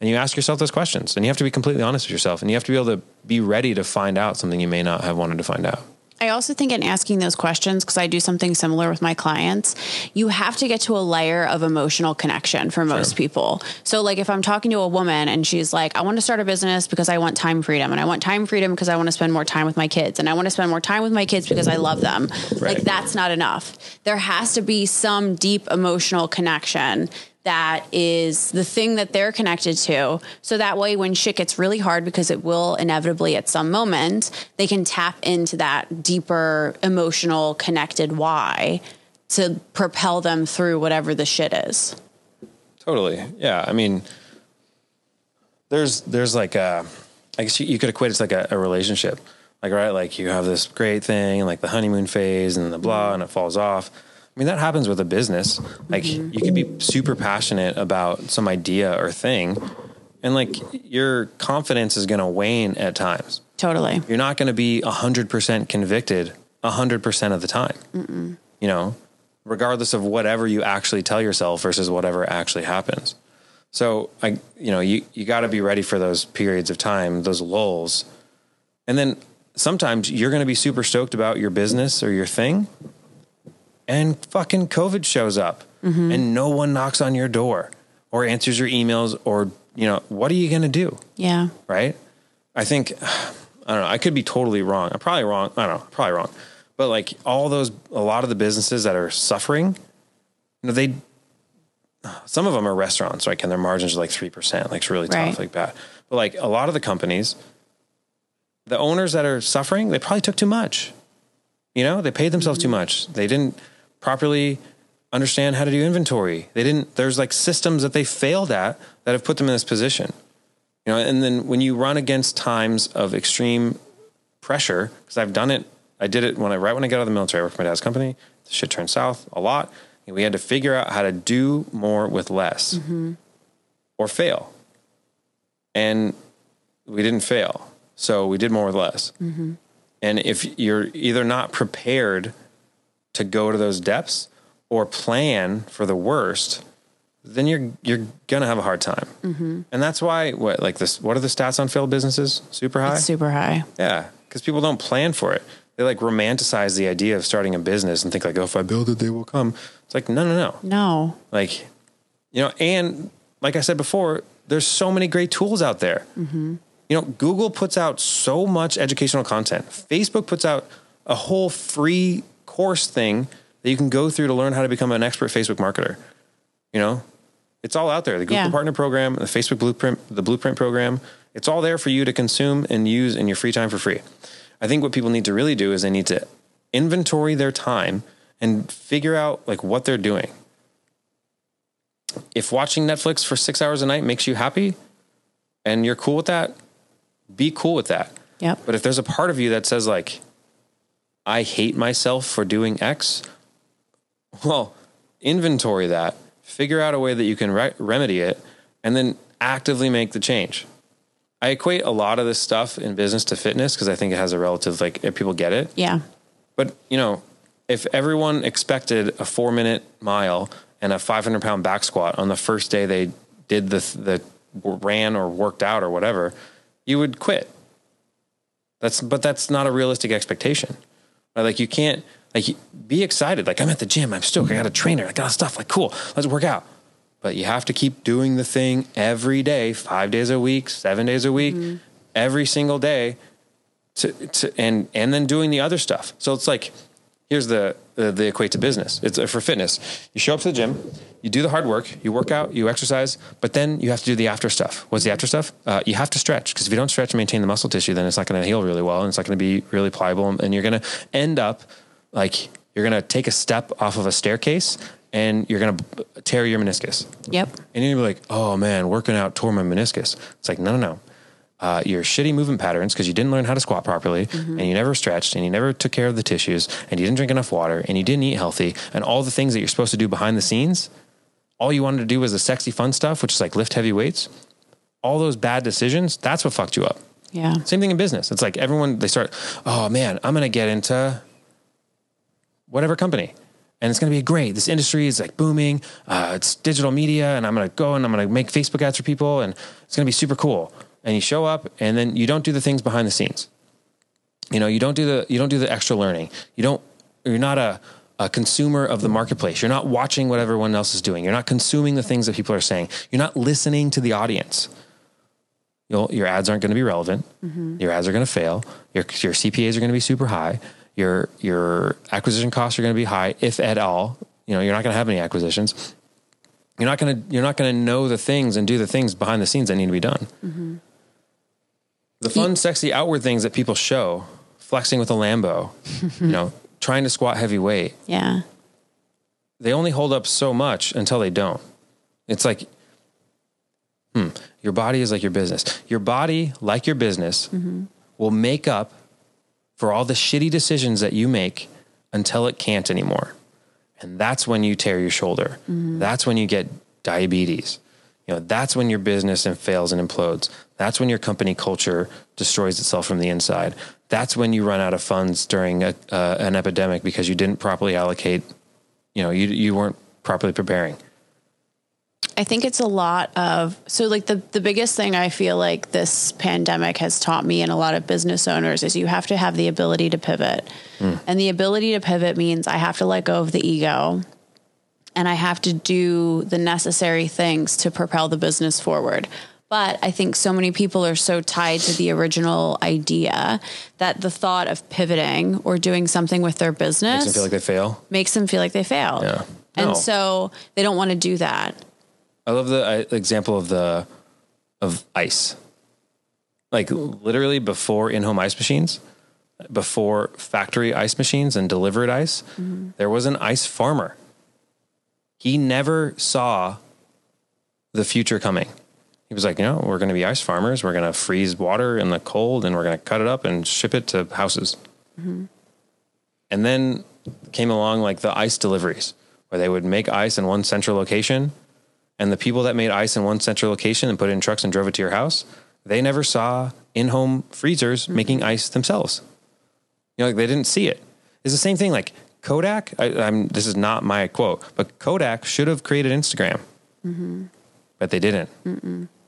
and you ask yourself those questions. And you have to be completely honest with yourself and you have to be able to be ready to find out something you may not have wanted to find out I also think in asking those questions, because I do something similar with my clients, you have to get to a layer of emotional connection for most people. So, like, if I'm talking to a woman and she's like, I want to start a business because I want time freedom, and I want time freedom because I want to spend more time with my kids, and I want to spend more time with my kids because I love them, like, that's not enough. There has to be some deep emotional connection that is the thing that they're connected to. So that way, when shit gets really hard, because it will inevitably at some moment, they can tap into that deeper emotional connected why to propel them through whatever the shit is. Totally. Yeah. I mean, there's there's like a, I guess you, you could equate it to like a, a relationship. Like right, like you have this great thing, like the honeymoon phase and the blah, mm-hmm. and it falls off. I mean, that happens with a business. Like mm-hmm. you could be super passionate about some idea or thing, and like your confidence is going to wane at times. Totally. You're not going to be hundred percent convicted hundred percent of the time. You know, regardless of whatever you actually tell yourself versus whatever actually happens. So I, you know, you you got to be ready for those periods of time, those lulls, and then sometimes you're going to be super stoked about your business or your thing, and fucking COVID shows up, mm-hmm. and no one knocks on your door or answers your emails, or you know, what are you going to do? Yeah. right? I think [SIGHS] I don't know. I could be totally wrong. I'm probably wrong. I don't know. Probably wrong. But like all those, a lot of the businesses that are suffering, you know, they some of them are restaurants, like, and their margins are like three percent, like it's really tough, Right. like bad. But like a lot of the companies, the owners that are suffering, they probably took too much. You know, they paid themselves too mm-hmm. much. They didn't properly understand how to do inventory. They didn't. There's like systems that they failed at that have put them in this position. You know, and then when you run against times of extreme pressure, because I've done it, I did it when I right when I got out of the military. I worked for my dad's company. The shit turned south a lot. And we had to figure out how to do more with less, mm-hmm. or fail. And we didn't fail, so we did more with less. Mm-hmm. And if you're either not prepared to go to those depths or plan for the worst, then you're you're gonna have a hard time. Mm-hmm. And that's why what like this what are the stats on failed businesses? Super high? It's super high. yeah. Because people don't plan for it. They like romanticize the idea of starting a business and think like, oh, if I build it, they will come. It's like, no, no, no. No. Like, you know, and like I said before, there's so many great tools out there. Mm-hmm. You know, Google puts out so much educational content. Facebook puts out a whole free course thing that you can go through to learn how to become an expert Facebook marketer. You know, it's all out there. The Google Yeah. Partner Program, the Facebook Blueprint, the Blueprint Program. It's all there for you to consume and use in your free time for free. I think what people need to really do is they need to inventory their time and figure out like what they're doing if watching Netflix for six hours a night makes you happy and you're cool with that, be cool with that. Yep. But if there's a part of you that says like, I hate myself for doing X, well, inventory that, figure out a way that you can re- remedy it, and then actively make the change. I equate a lot of this stuff in business to fitness because I think it has a relative like if people get it. Yeah. But you know, if everyone expected a four minute mile and a 500 pound back squat on the first day they did the the ran or worked out or whatever, you would quit. That's but that's not a realistic expectation. Right? Like you can't like be excited. Like I'm at the gym. I'm stoked. I got a trainer. I got stuff. Like cool. Let's work out. But you have to keep doing the thing every day, five days a week, seven days a week, mm-hmm. every single day, to, to and and then doing the other stuff. So it's like here's the the, the equate to business. It's uh, for fitness. You show up to the gym, you do the hard work, you work out, you exercise, but then you have to do the after stuff. What's the after stuff? Uh, you have to stretch because if you don't stretch and maintain the muscle tissue, then it's not going to heal really well, and it's not going to be really pliable, and you're going to end up like you're going to take a step off of a staircase and you're going to tear your meniscus. Yep. And you're gonna be like, oh man, working out tore my meniscus. It's like, no, no, no. Uh, your shitty movement patterns because you didn't learn how to squat properly and you never stretched and you never took care of the tissues and you didn't drink enough water and you didn't eat healthy and all the things that you're supposed to do behind the scenes. All you wanted to do was the sexy fun stuff, which is like lift heavy weights. All those bad decisions, that's what fucked you up. Yeah. Same thing in business. It's like everyone, they start, oh man, I'm going to get into whatever company. And it's going to be great. This industry is like booming. Uh, it's digital media, and I'm going to go and I'm going to make Facebook ads for people, and it's going to be super cool. And you show up, and then you don't do the things behind the scenes. You know, you don't do the you don't do the extra learning. You don't. You're not a a consumer of the marketplace. You're not watching what everyone else is doing. You're not consuming the things that people are saying. You're not listening to the audience. You'll, your ads aren't going to be relevant. Mm-hmm. Your ads are going to fail. Your your CPAs are going to be super high. Your your acquisition costs are going to be high, if at all. You know, you're not going to have any acquisitions. You're not going to you're not going to know the things and do the things behind the scenes that need to be done. Mm-hmm. The fun, sexy outward things that people show, flexing with a Lambo, you know, [LAUGHS] trying to squat heavy weight, Yeah. they only hold up so much until they don't. It's like, hmm, your body is like your business. Your body, like your business, will make up for all the shitty decisions that you make until it can't anymore. And that's when you tear your shoulder. That's when you get diabetes. You know, that's when your business and fails and implodes. That's when your company culture destroys itself from the inside. That's when you run out of funds during a, uh, an epidemic because you didn't properly allocate. You know, you you weren't properly preparing. I think it's a lot of so like the the biggest thing I feel like this pandemic has taught me and a lot of business owners is you have to have the ability to pivot. And the ability to pivot means I have to let go of the ego and I have to do the necessary things to propel the business forward. But I think so many people are so tied to the original idea that the thought of pivoting or doing something with their business Makes them feel like they fail. makes them feel like they failed. Yeah. And No. so they don't want to do that. I love the uh, example of the of ice. Like literally before in-home ice machines, before factory ice machines and delivered ice, there was an ice farmer. He never saw the future coming. He was like, you know, we're going to be ice farmers. We're going to freeze water in the cold and we're going to cut it up and ship it to houses. Mm-hmm. And then came along like the ice deliveries, where they would make ice in one central location and the people that made ice in one central location and put it in trucks and drove it to your house, they never saw in-home freezers mm-hmm. making ice themselves. You know, like they didn't see it. It's the same thing. Like Kodak, I, I'm. This is not my quote, but Kodak should have created Instagram, mm-hmm. but they didn't.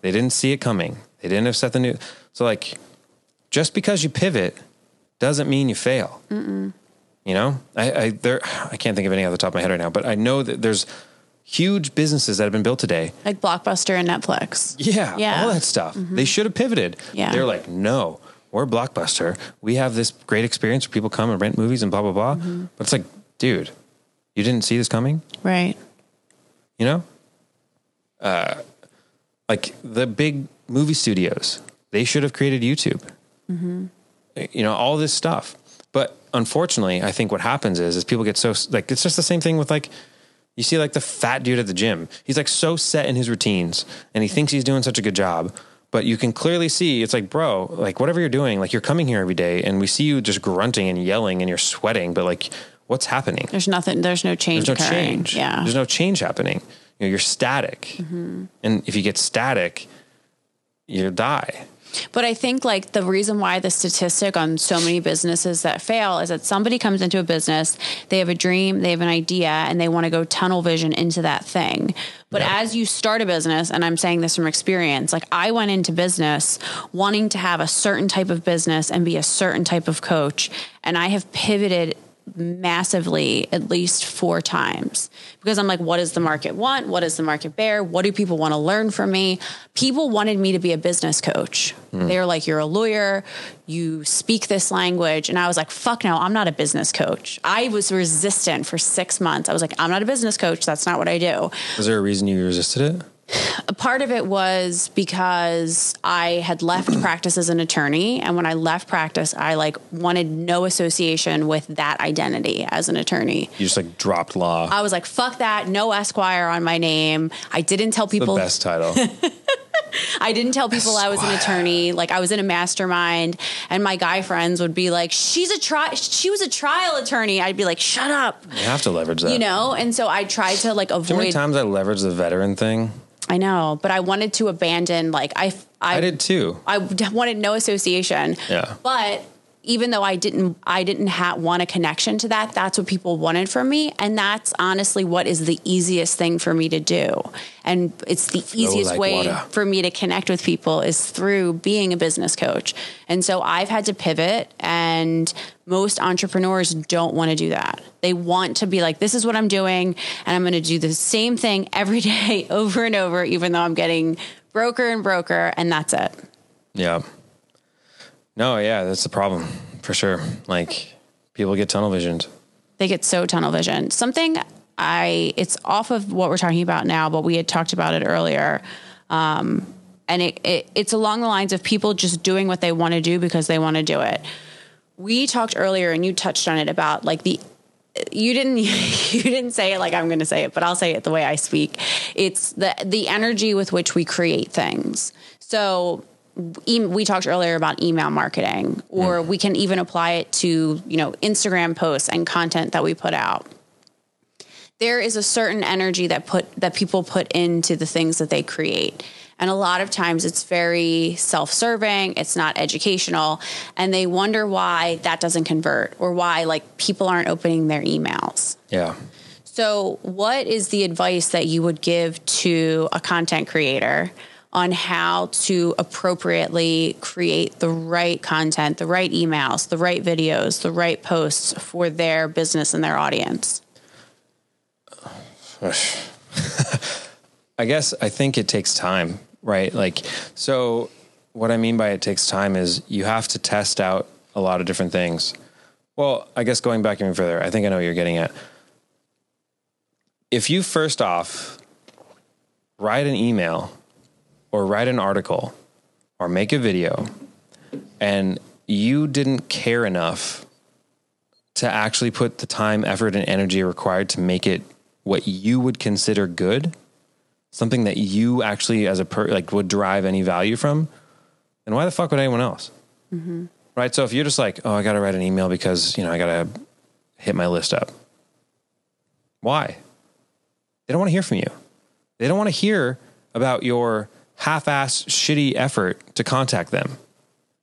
They didn't see it coming. They didn't have set the new. So like, just because you pivot doesn't mean you fail. You know, I, I there. I can't think of any off the top of my head right now, but I know that there's huge businesses that have been built today Like Blockbuster and Netflix. yeah, Yeah. all that stuff. They mm-hmm. should have pivoted. Yeah. They're like, no, we're Blockbuster. We have this great experience where people come and rent movies and blah, blah, blah. Mm-hmm. But it's like, dude, you didn't see this coming? Right. You know? Uh, like the big movie studios, they should have created YouTube. Mm-hmm. Uh, you know, all this stuff. But unfortunately, I think what happens is, is people get so, like, it's just the same thing with like, You see like the fat dude at the gym. He's like so set in his routines and he thinks he's doing such a good job. But you can clearly see it's like, bro, like whatever you're doing, like you're coming here every day and we see you just grunting and yelling and you're sweating, but like what's happening? There's nothing. There's no change. There's no occurring. change. Yeah. There's no change happening. You know, you're static. Mm-hmm. And if you get static, you die. But I think like the reason why the statistic on so many businesses that fail is that somebody comes into a business, they have a dream, they have an idea, and they want to go tunnel vision into that thing. But Yeah. as you start a business, and I'm saying this from experience, like I went into business wanting to have a certain type of business and be a certain type of coach, and I have pivoted massively at least four times because I'm like, what does the market want? What does the market bear? What do people want to learn from me? People wanted me to be a business coach. Hmm. They were like, you're a lawyer, you speak this language. And I was like, fuck no, I'm not a business coach. I was resistant for six months. I was like, I'm not a business coach. That's not what I do Was there a reason you resisted it? A part of it was because I had left [CLEARS THROAT] practice as an attorney and when I left practice I like wanted no association with that identity as an attorney. You just like dropped law. I was like fuck that, no esquire on my name. I didn't tell the people best title. [LAUGHS] I didn't tell people I was an attorney. Like I was in a mastermind and my guy friends would be like she's a tri she was a trial attorney. I'd be like shut up. you have to leverage that. You know? And so I tried to like avoid. Too many times I leveraged the veteran thing. I know, but I wanted to abandon like I I, I did too. I wanted no association. Yeah. But even though I didn't, I didn't ha- want a connection to that. That's what people wanted from me, and that's honestly what is the easiest thing for me to do. And it's the easiest like way water. for me to connect with people is through being a business coach. And so I've had to pivot, and most entrepreneurs don't want to do that. They want to be like, "This is what I'm doing, and I'm going to do the same thing [LAUGHS] every day, [LAUGHS] over and over, even though I'm getting broker and broker, and that's it." Yeah. No, yeah, that's the problem for sure. Like people get tunnel visioned. they get so tunnel visioned. Something I it's off of what we're talking about now, but we had talked about it earlier. Um, and it, it it's along the lines of people just doing what they want to do because they want to do it. We talked earlier and you touched on it about like the you didn't [LAUGHS] you didn't say it like I'm going to say it, but I'll say it the way I speak. It's the the energy with which we create things. So we talked earlier about email marketing or mm. we can even apply it to, you know, Instagram posts and content that we put out. There is a certain energy that put that people put into the things that they create. And a lot of times it's very self-serving, it's not educational, and they wonder why that doesn't convert or why like people aren't opening their emails. Yeah. So, what is the advice that you would give to a content creator on how to appropriately create the right content, the right emails, the right videos, the right posts for their business and their audience? [LAUGHS] I guess I think it takes time, right? Like, so what I mean by it takes time is you have to test out a lot of different things. Well, I guess going back even further, I think I know what you're getting at. If you first off write an email or write an article or make a video and you didn't care enough to actually put the time, effort, and energy required to make it what you would consider good, something that you actually as a per like would derive any value from, then why the fuck would anyone else? Mm-hmm. Right. So if you're just like, oh, I got to write an email because you know I got to hit my list up. Why? They don't want to hear from you. They don't want to hear about your half-ass shitty effort to contact them.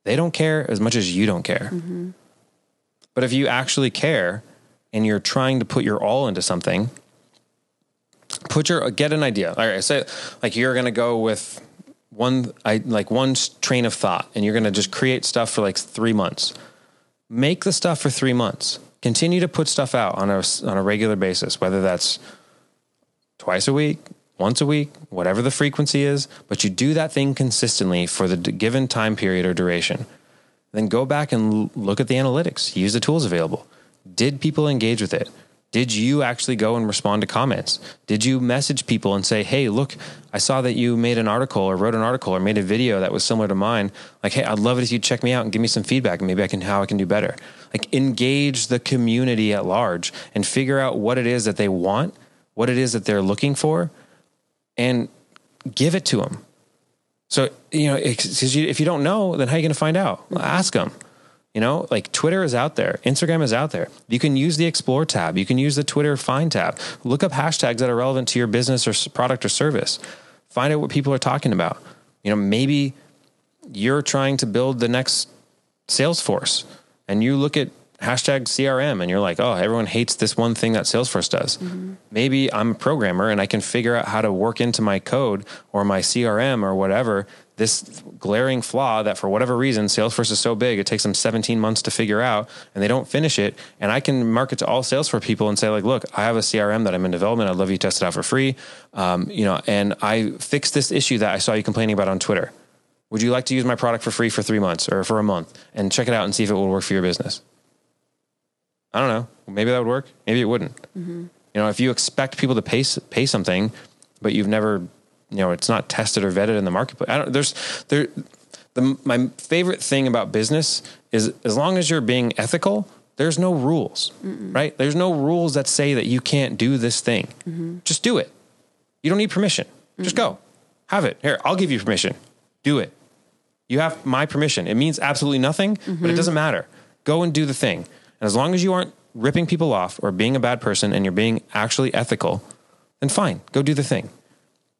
They don't care as much as you don't care. Mm-hmm. But if you actually care and you're trying to put your all into something, put your get an idea. All right, say like you're gonna go with one I like one train of thought, and you're gonna just create stuff for like three months. Make the stuff for three months. Continue to put stuff out on a on a regular basis, whether that's twice a week, once a week, whatever the frequency is. But you do that thing consistently for the given time period or duration then go back and look at the analytics. Use the tools available. Did people engage with it? Did you actually go and respond to comments? Did you message people and say, "Hey, look, I saw that you made an article or wrote an article or made a video that was similar to mine. Like, hey, I'd love it if you check me out and give me some feedback and maybe I can how I can do better." Like engage the community at large and figure out what it is that they want what it is that they're looking for and give it to them. So, you know, because if you don't know, then how are you going to find out? Ask them. You know, like Twitter is out there, Instagram is out there. You can use the Explore tab, you can use the Twitter Find tab. Look up hashtags that are relevant to your business or product or service. Find out what people are talking about. You know, maybe you're trying to build the next Salesforce and you look at hashtag CRM and you're like, oh, everyone hates this one thing that Salesforce does. Maybe I'm a programmer and I can figure out how to work into my code or my CRM or whatever this glaring flaw that for whatever reason Salesforce is so big it takes them 17 months to figure out and they don't finish it. And I can market to all Salesforce people and say like look I have a CRM that I'm in development. I'd love you to test it out for free. Um, you know and I fixed this issue that I saw you complaining about on Twitter. Would you like to use my product for free for three months or for a month and check it out and see if it will work for your business I don't know. Maybe that would work. Maybe it wouldn't. Mm-hmm. You know if you expect people to pay pay something but you've never you know it's not tested or vetted in the marketplace I don't there's there the my favorite thing about business is as long as you're being ethical there's no rules right? There's no rules that say that you can't do this thing. Mm-hmm. Just do it. You don't need permission. Just go. Have it. Here I'll give you permission. Do it. You have my permission. It means absolutely nothing but it mm-hmm. doesn't matter. Go and do the thing and as long as you aren't ripping people off or being a bad person and you're being actually ethical then fine go do the thing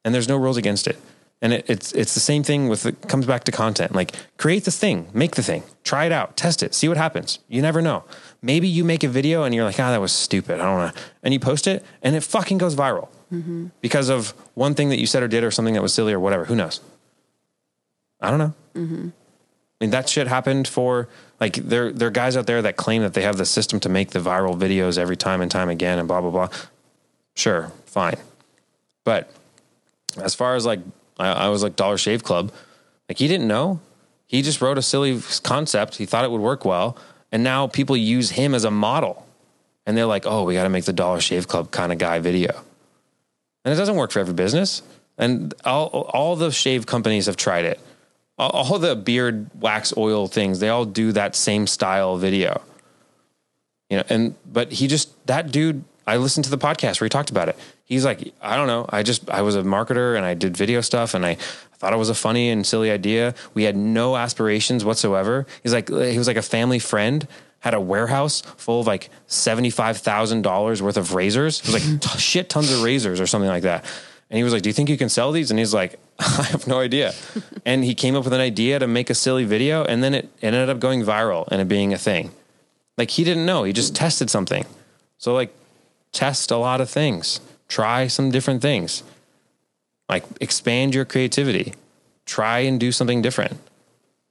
and there's no rules against it. And it, it's it's the same thing with it comes back to content. Like create the thing, make the thing, try it out, test it, see what happens. You never know. Maybe you make a video and you're like, ah, that was stupid. I don't know. And you post it and it fucking goes viral because of one thing that you said or did or something that was silly or whatever. Who knows? I don't know. I mean, that shit happened for like there there are guys out there that claim that they have the system to make the viral videos every time and time again and blah blah blah. Sure, fine, but as far as like I, I was like Dollar Shave Club, like he didn't know. He just wrote a silly concept. He thought it would work well, and now people use him as a model, and they're like, "Oh, we got to make the Dollar Shave Club kind of guy video," and it doesn't work for every business. And all all the shave companies have tried it. All, the beard wax oil things, they all do that same style video. You know, and but he just that dude. I listened to the podcast where he talked about it. He's like, I don't know. I just I was a marketer and I did video stuff and I thought it was a funny and silly idea. We had no aspirations whatsoever. He's like he was like a family friend had a warehouse full of like seventy five thousand dollars worth of razors. It was like t- shit tons of razors or something like that. And he was like, "Do you think you can sell these?" And he's like, [LAUGHS] "I have no idea." and he came up with an idea to make a silly video, and then it, ended up going viral and it being a thing. Like he didn't know. He just tested something. So like test a lot of things. Try some different things. Like expand your creativity. Try and do something different.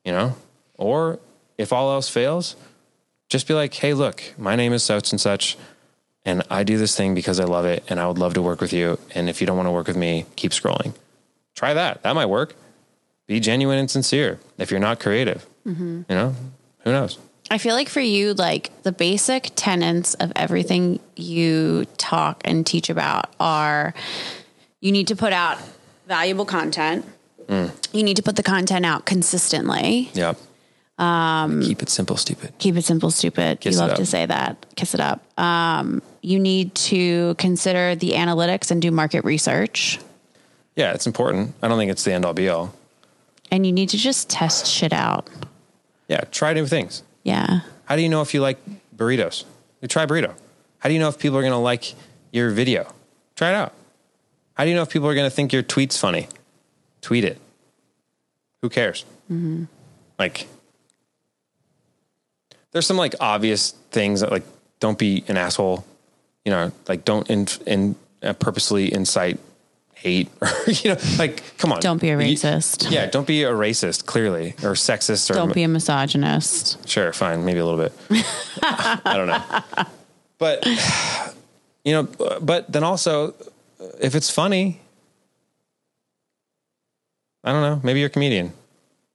You know? Or if all else fails, just be like, "Hey, look, my name is such and such and I do this thing because I love it and I would love to work with you and if you don't want to work with me, keep scrolling." Try that. That might work. Be genuine and sincere if you're not creative. You know? Who knows? I feel like for you, like the basic tenets of everything you talk and teach about are you need to put out valuable content. You need to put the content out consistently. Yep. Um, Keep it simple, stupid. Keep it simple, stupid. Kiss you love up. to say that. Kiss it up. Um, you need to consider the analytics and do market research. Yeah, it's important. I don't think it's the end all be all. And you need to just test shit out. Yeah, try new things. Yeah. How do you know if you like burritos? You try burrito. How do you know if people are going to like your video? Try it out. How do you know if people are going to think your tweet's funny? Tweet it. Who cares? Like, there's some like obvious things that like don't be an asshole. You know, like don't in, in uh, purposely incite hate [LAUGHS] or you know, like come on. Don't be a racist. yeah, don't be a racist. Clearly, or sexist, or Don't be a misogynist. Sure, fine, maybe a little bit. [LAUGHS] I don't know, but you know, but then also, if it's funny, I don't know. Maybe you're a comedian.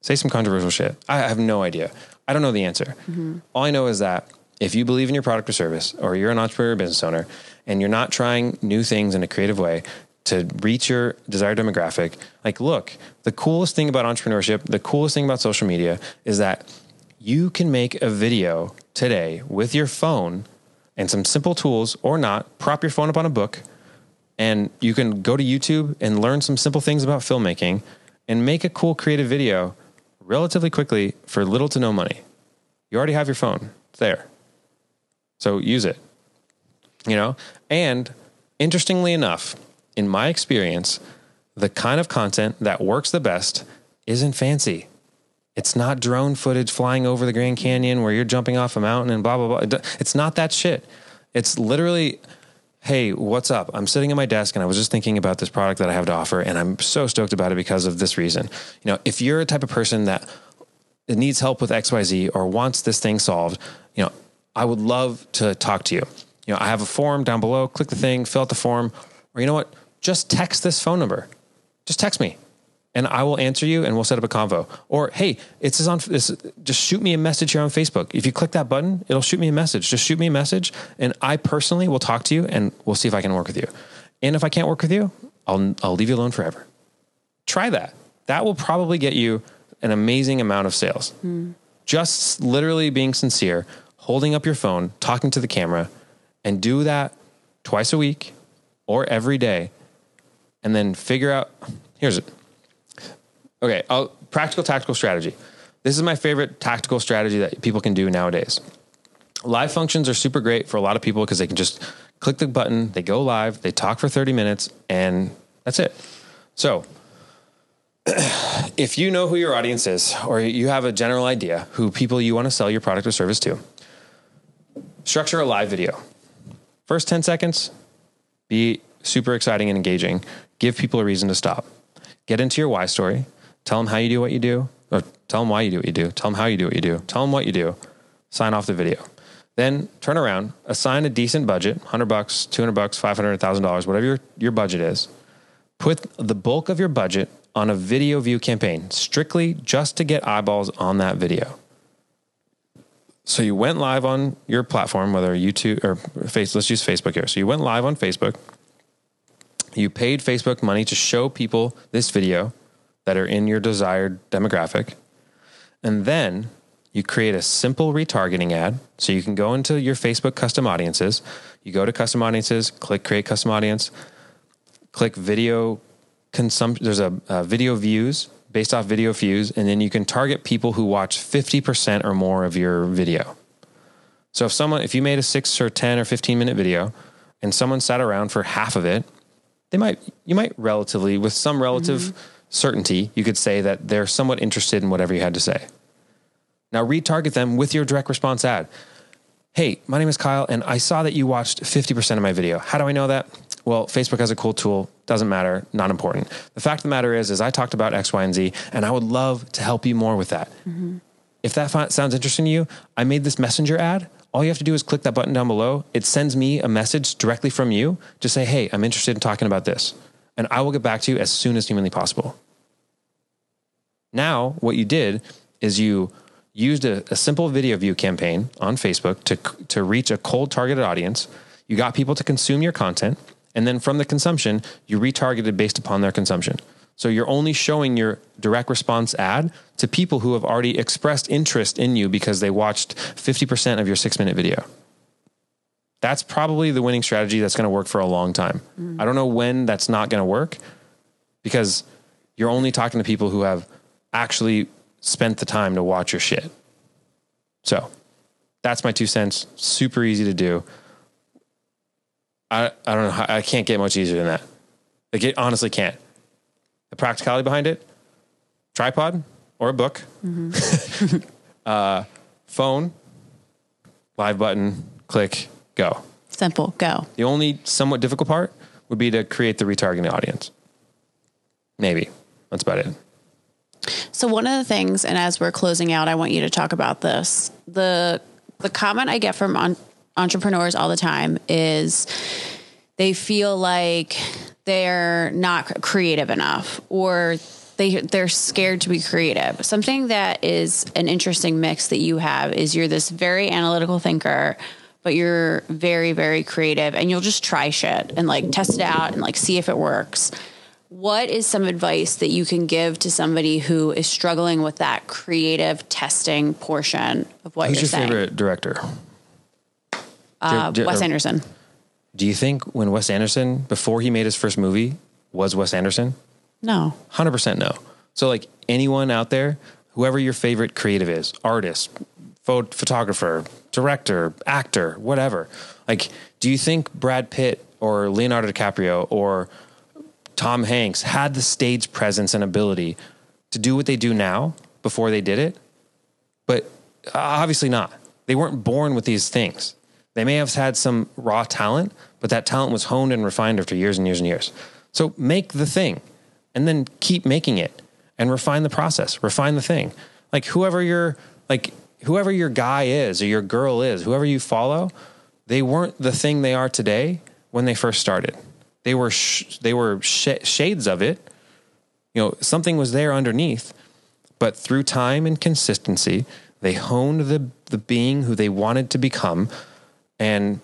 Say some controversial shit. I have no idea. I don't know the answer. Mm-hmm. All I know is that if you believe in your product or service, or you're an entrepreneur or business owner, and you're not trying new things in a creative way to reach your desired demographic, like, look, the coolest thing about entrepreneurship, the coolest thing about social media is that you can make a video today with your phone and some simple tools or not. Prop your phone up on a book, And you can go to YouTube and learn some simple things about filmmaking and make a cool creative video relatively quickly for little to no money. You already have your phone. It's there. So use it. You know? And interestingly enough, in my experience, the kind of content that works the best isn't fancy. It's not drone footage flying over the Grand Canyon where you're jumping off a mountain and blah, blah, blah. It's not that shit. It's literally, hey, what's up? I'm sitting at my desk and I was just thinking about this product that I have to offer and I'm so stoked about it because of this reason. You know, if you're a type of person that needs help with XYZ or wants this thing solved, you know, I would love to talk to you. You know, I have a form down below, click the thing, fill out the form, or you know what? Just text this phone number. Just text me and I will answer you and we'll set up a convo. Or hey, it's on this just shoot me a message here on Facebook. If you click that button, it'll shoot me a message. Just shoot me a message and I personally will talk to you and we'll see if I can work with you. And if I can't work with you, I'll I'll leave you alone forever. Try that. That will probably get you an amazing amount of sales. Mm. Just literally being sincere, holding up your phone, talking to the camera, and do that twice a week or every day. And then figure out here's it Okay, I'll, practical tactical strategy. This is my favorite tactical strategy that people can do nowadays. Live functions are super great for a lot of people because they can just click the button, they go live, they talk for 30 minutes, and that's it. So, [CLEARS THROAT] if you know who your audience is, or you have a general idea who people you want to sell your product or service to, structure a live video. First 10 seconds, be super exciting and engaging. Give people a reason to stop. Get into your why story. Tell them how you do what you do, or tell them why you do what you do. Tell them how you do what you do. Tell them what you do. Sign off the video. Then turn around, assign a decent budget, 100 bucks, 200 bucks, 500, $1,000, whatever your, your budget is. Put the bulk of your budget on a video view campaign, strictly just to get eyeballs on that video. So you went live on your platform, whether YouTube or face, let's use Facebook here. So you went live on Facebook. You paid Facebook money to show people this video that are in your desired demographic. And then you create a simple retargeting ad. So you can go into your Facebook custom audiences. You go to custom audiences, click create custom audience, click video consumption. There's a, a video views based off video views, and then you can target people who watch 50% or more of your video. So if someone, if you made a six or 10 or 15 minute video and someone sat around for half of it, they might, you might relatively, with some relative, mm-hmm certainty, you could say that they're somewhat interested in whatever you had to say. Now retarget them with your direct response ad. Hey, my name is Kyle, and I saw that you watched 50% of my video. How do I know that? Well, Facebook has a cool tool. Doesn't matter. Not important. The fact of the matter is, is I talked about X, Y, and Z, and I would love to help you more with that. Mm-hmm. If that sounds interesting to you, I made this messenger ad. All you have to do is click that button down below. It sends me a message directly from you to say, hey, I'm interested in talking about this and I will get back to you as soon as humanly possible. Now, what you did is you used a, a, simple video view campaign on Facebook to, to reach a cold targeted audience. You got people to consume your content. And then from the consumption, you retargeted based upon their consumption. So you're only showing your direct response ad to people who have already expressed interest in you because they watched 50% of your six minute video. That's probably the winning strategy that's going to work for a long time. Mm. I don't know when that's not going to work because you're only talking to people who have actually spent the time to watch your shit. So that's my two cents. Super easy to do. I, I don't know. How, I can't get much easier than that. Like it honestly can't. Practicality behind it, tripod or a book, mm-hmm. [LAUGHS] uh, phone, live button, click, Go. Simple. Go. The only somewhat difficult part would be to create the retargeting audience. Maybe. That's about it. So one of the things, and as we're closing out, I want you to talk about this. The the comment I get from on, entrepreneurs all the time is they feel like they're not creative enough or they they're scared to be creative. Something that is an interesting mix that you have is you're this very analytical thinker but you're very, very creative and you'll just try shit and like test it out and like see if it works. What is some advice that you can give to somebody who is struggling with that creative testing portion of what Who's you're your saying? favorite director? Uh, Wes Anderson. Do you think when Wes Anderson, before he made his first movie, was Wes Anderson? No. 100% no. So, like anyone out there, whoever your favorite creative is, artist, pho- photographer, director, actor, whatever, like, do you think Brad Pitt or Leonardo DiCaprio or Tom Hanks had the stage presence and ability to do what they do now before they did it? But uh, obviously not. They weren't born with these things. They may have had some raw talent, but that talent was honed and refined after years and years and years. So make the thing and then keep making it and refine the process, refine the thing. Like whoever your like whoever your guy is or your girl is, whoever you follow, they weren't the thing they are today when they first started. They were sh- they were sh- shades of it. You know, something was there underneath, but through time and consistency, they honed the the being who they wanted to become, and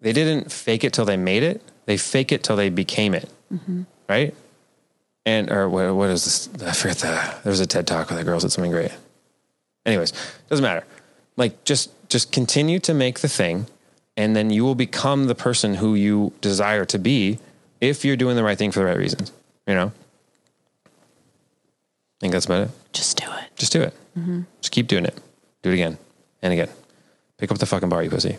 they didn't fake it till they made it. They fake it till they became it, mm-hmm. right? And or what, what is this? I forget the. There was a TED talk where the girl said something great. Anyways, doesn't matter. Like just just continue to make the thing, and then you will become the person who you desire to be if you're doing the right thing for the right reasons. You know. I think that's about it. Just do it. Just do it. Mm-hmm. Just keep doing it. Do it again and again. Pick up the fucking bar, you pussy.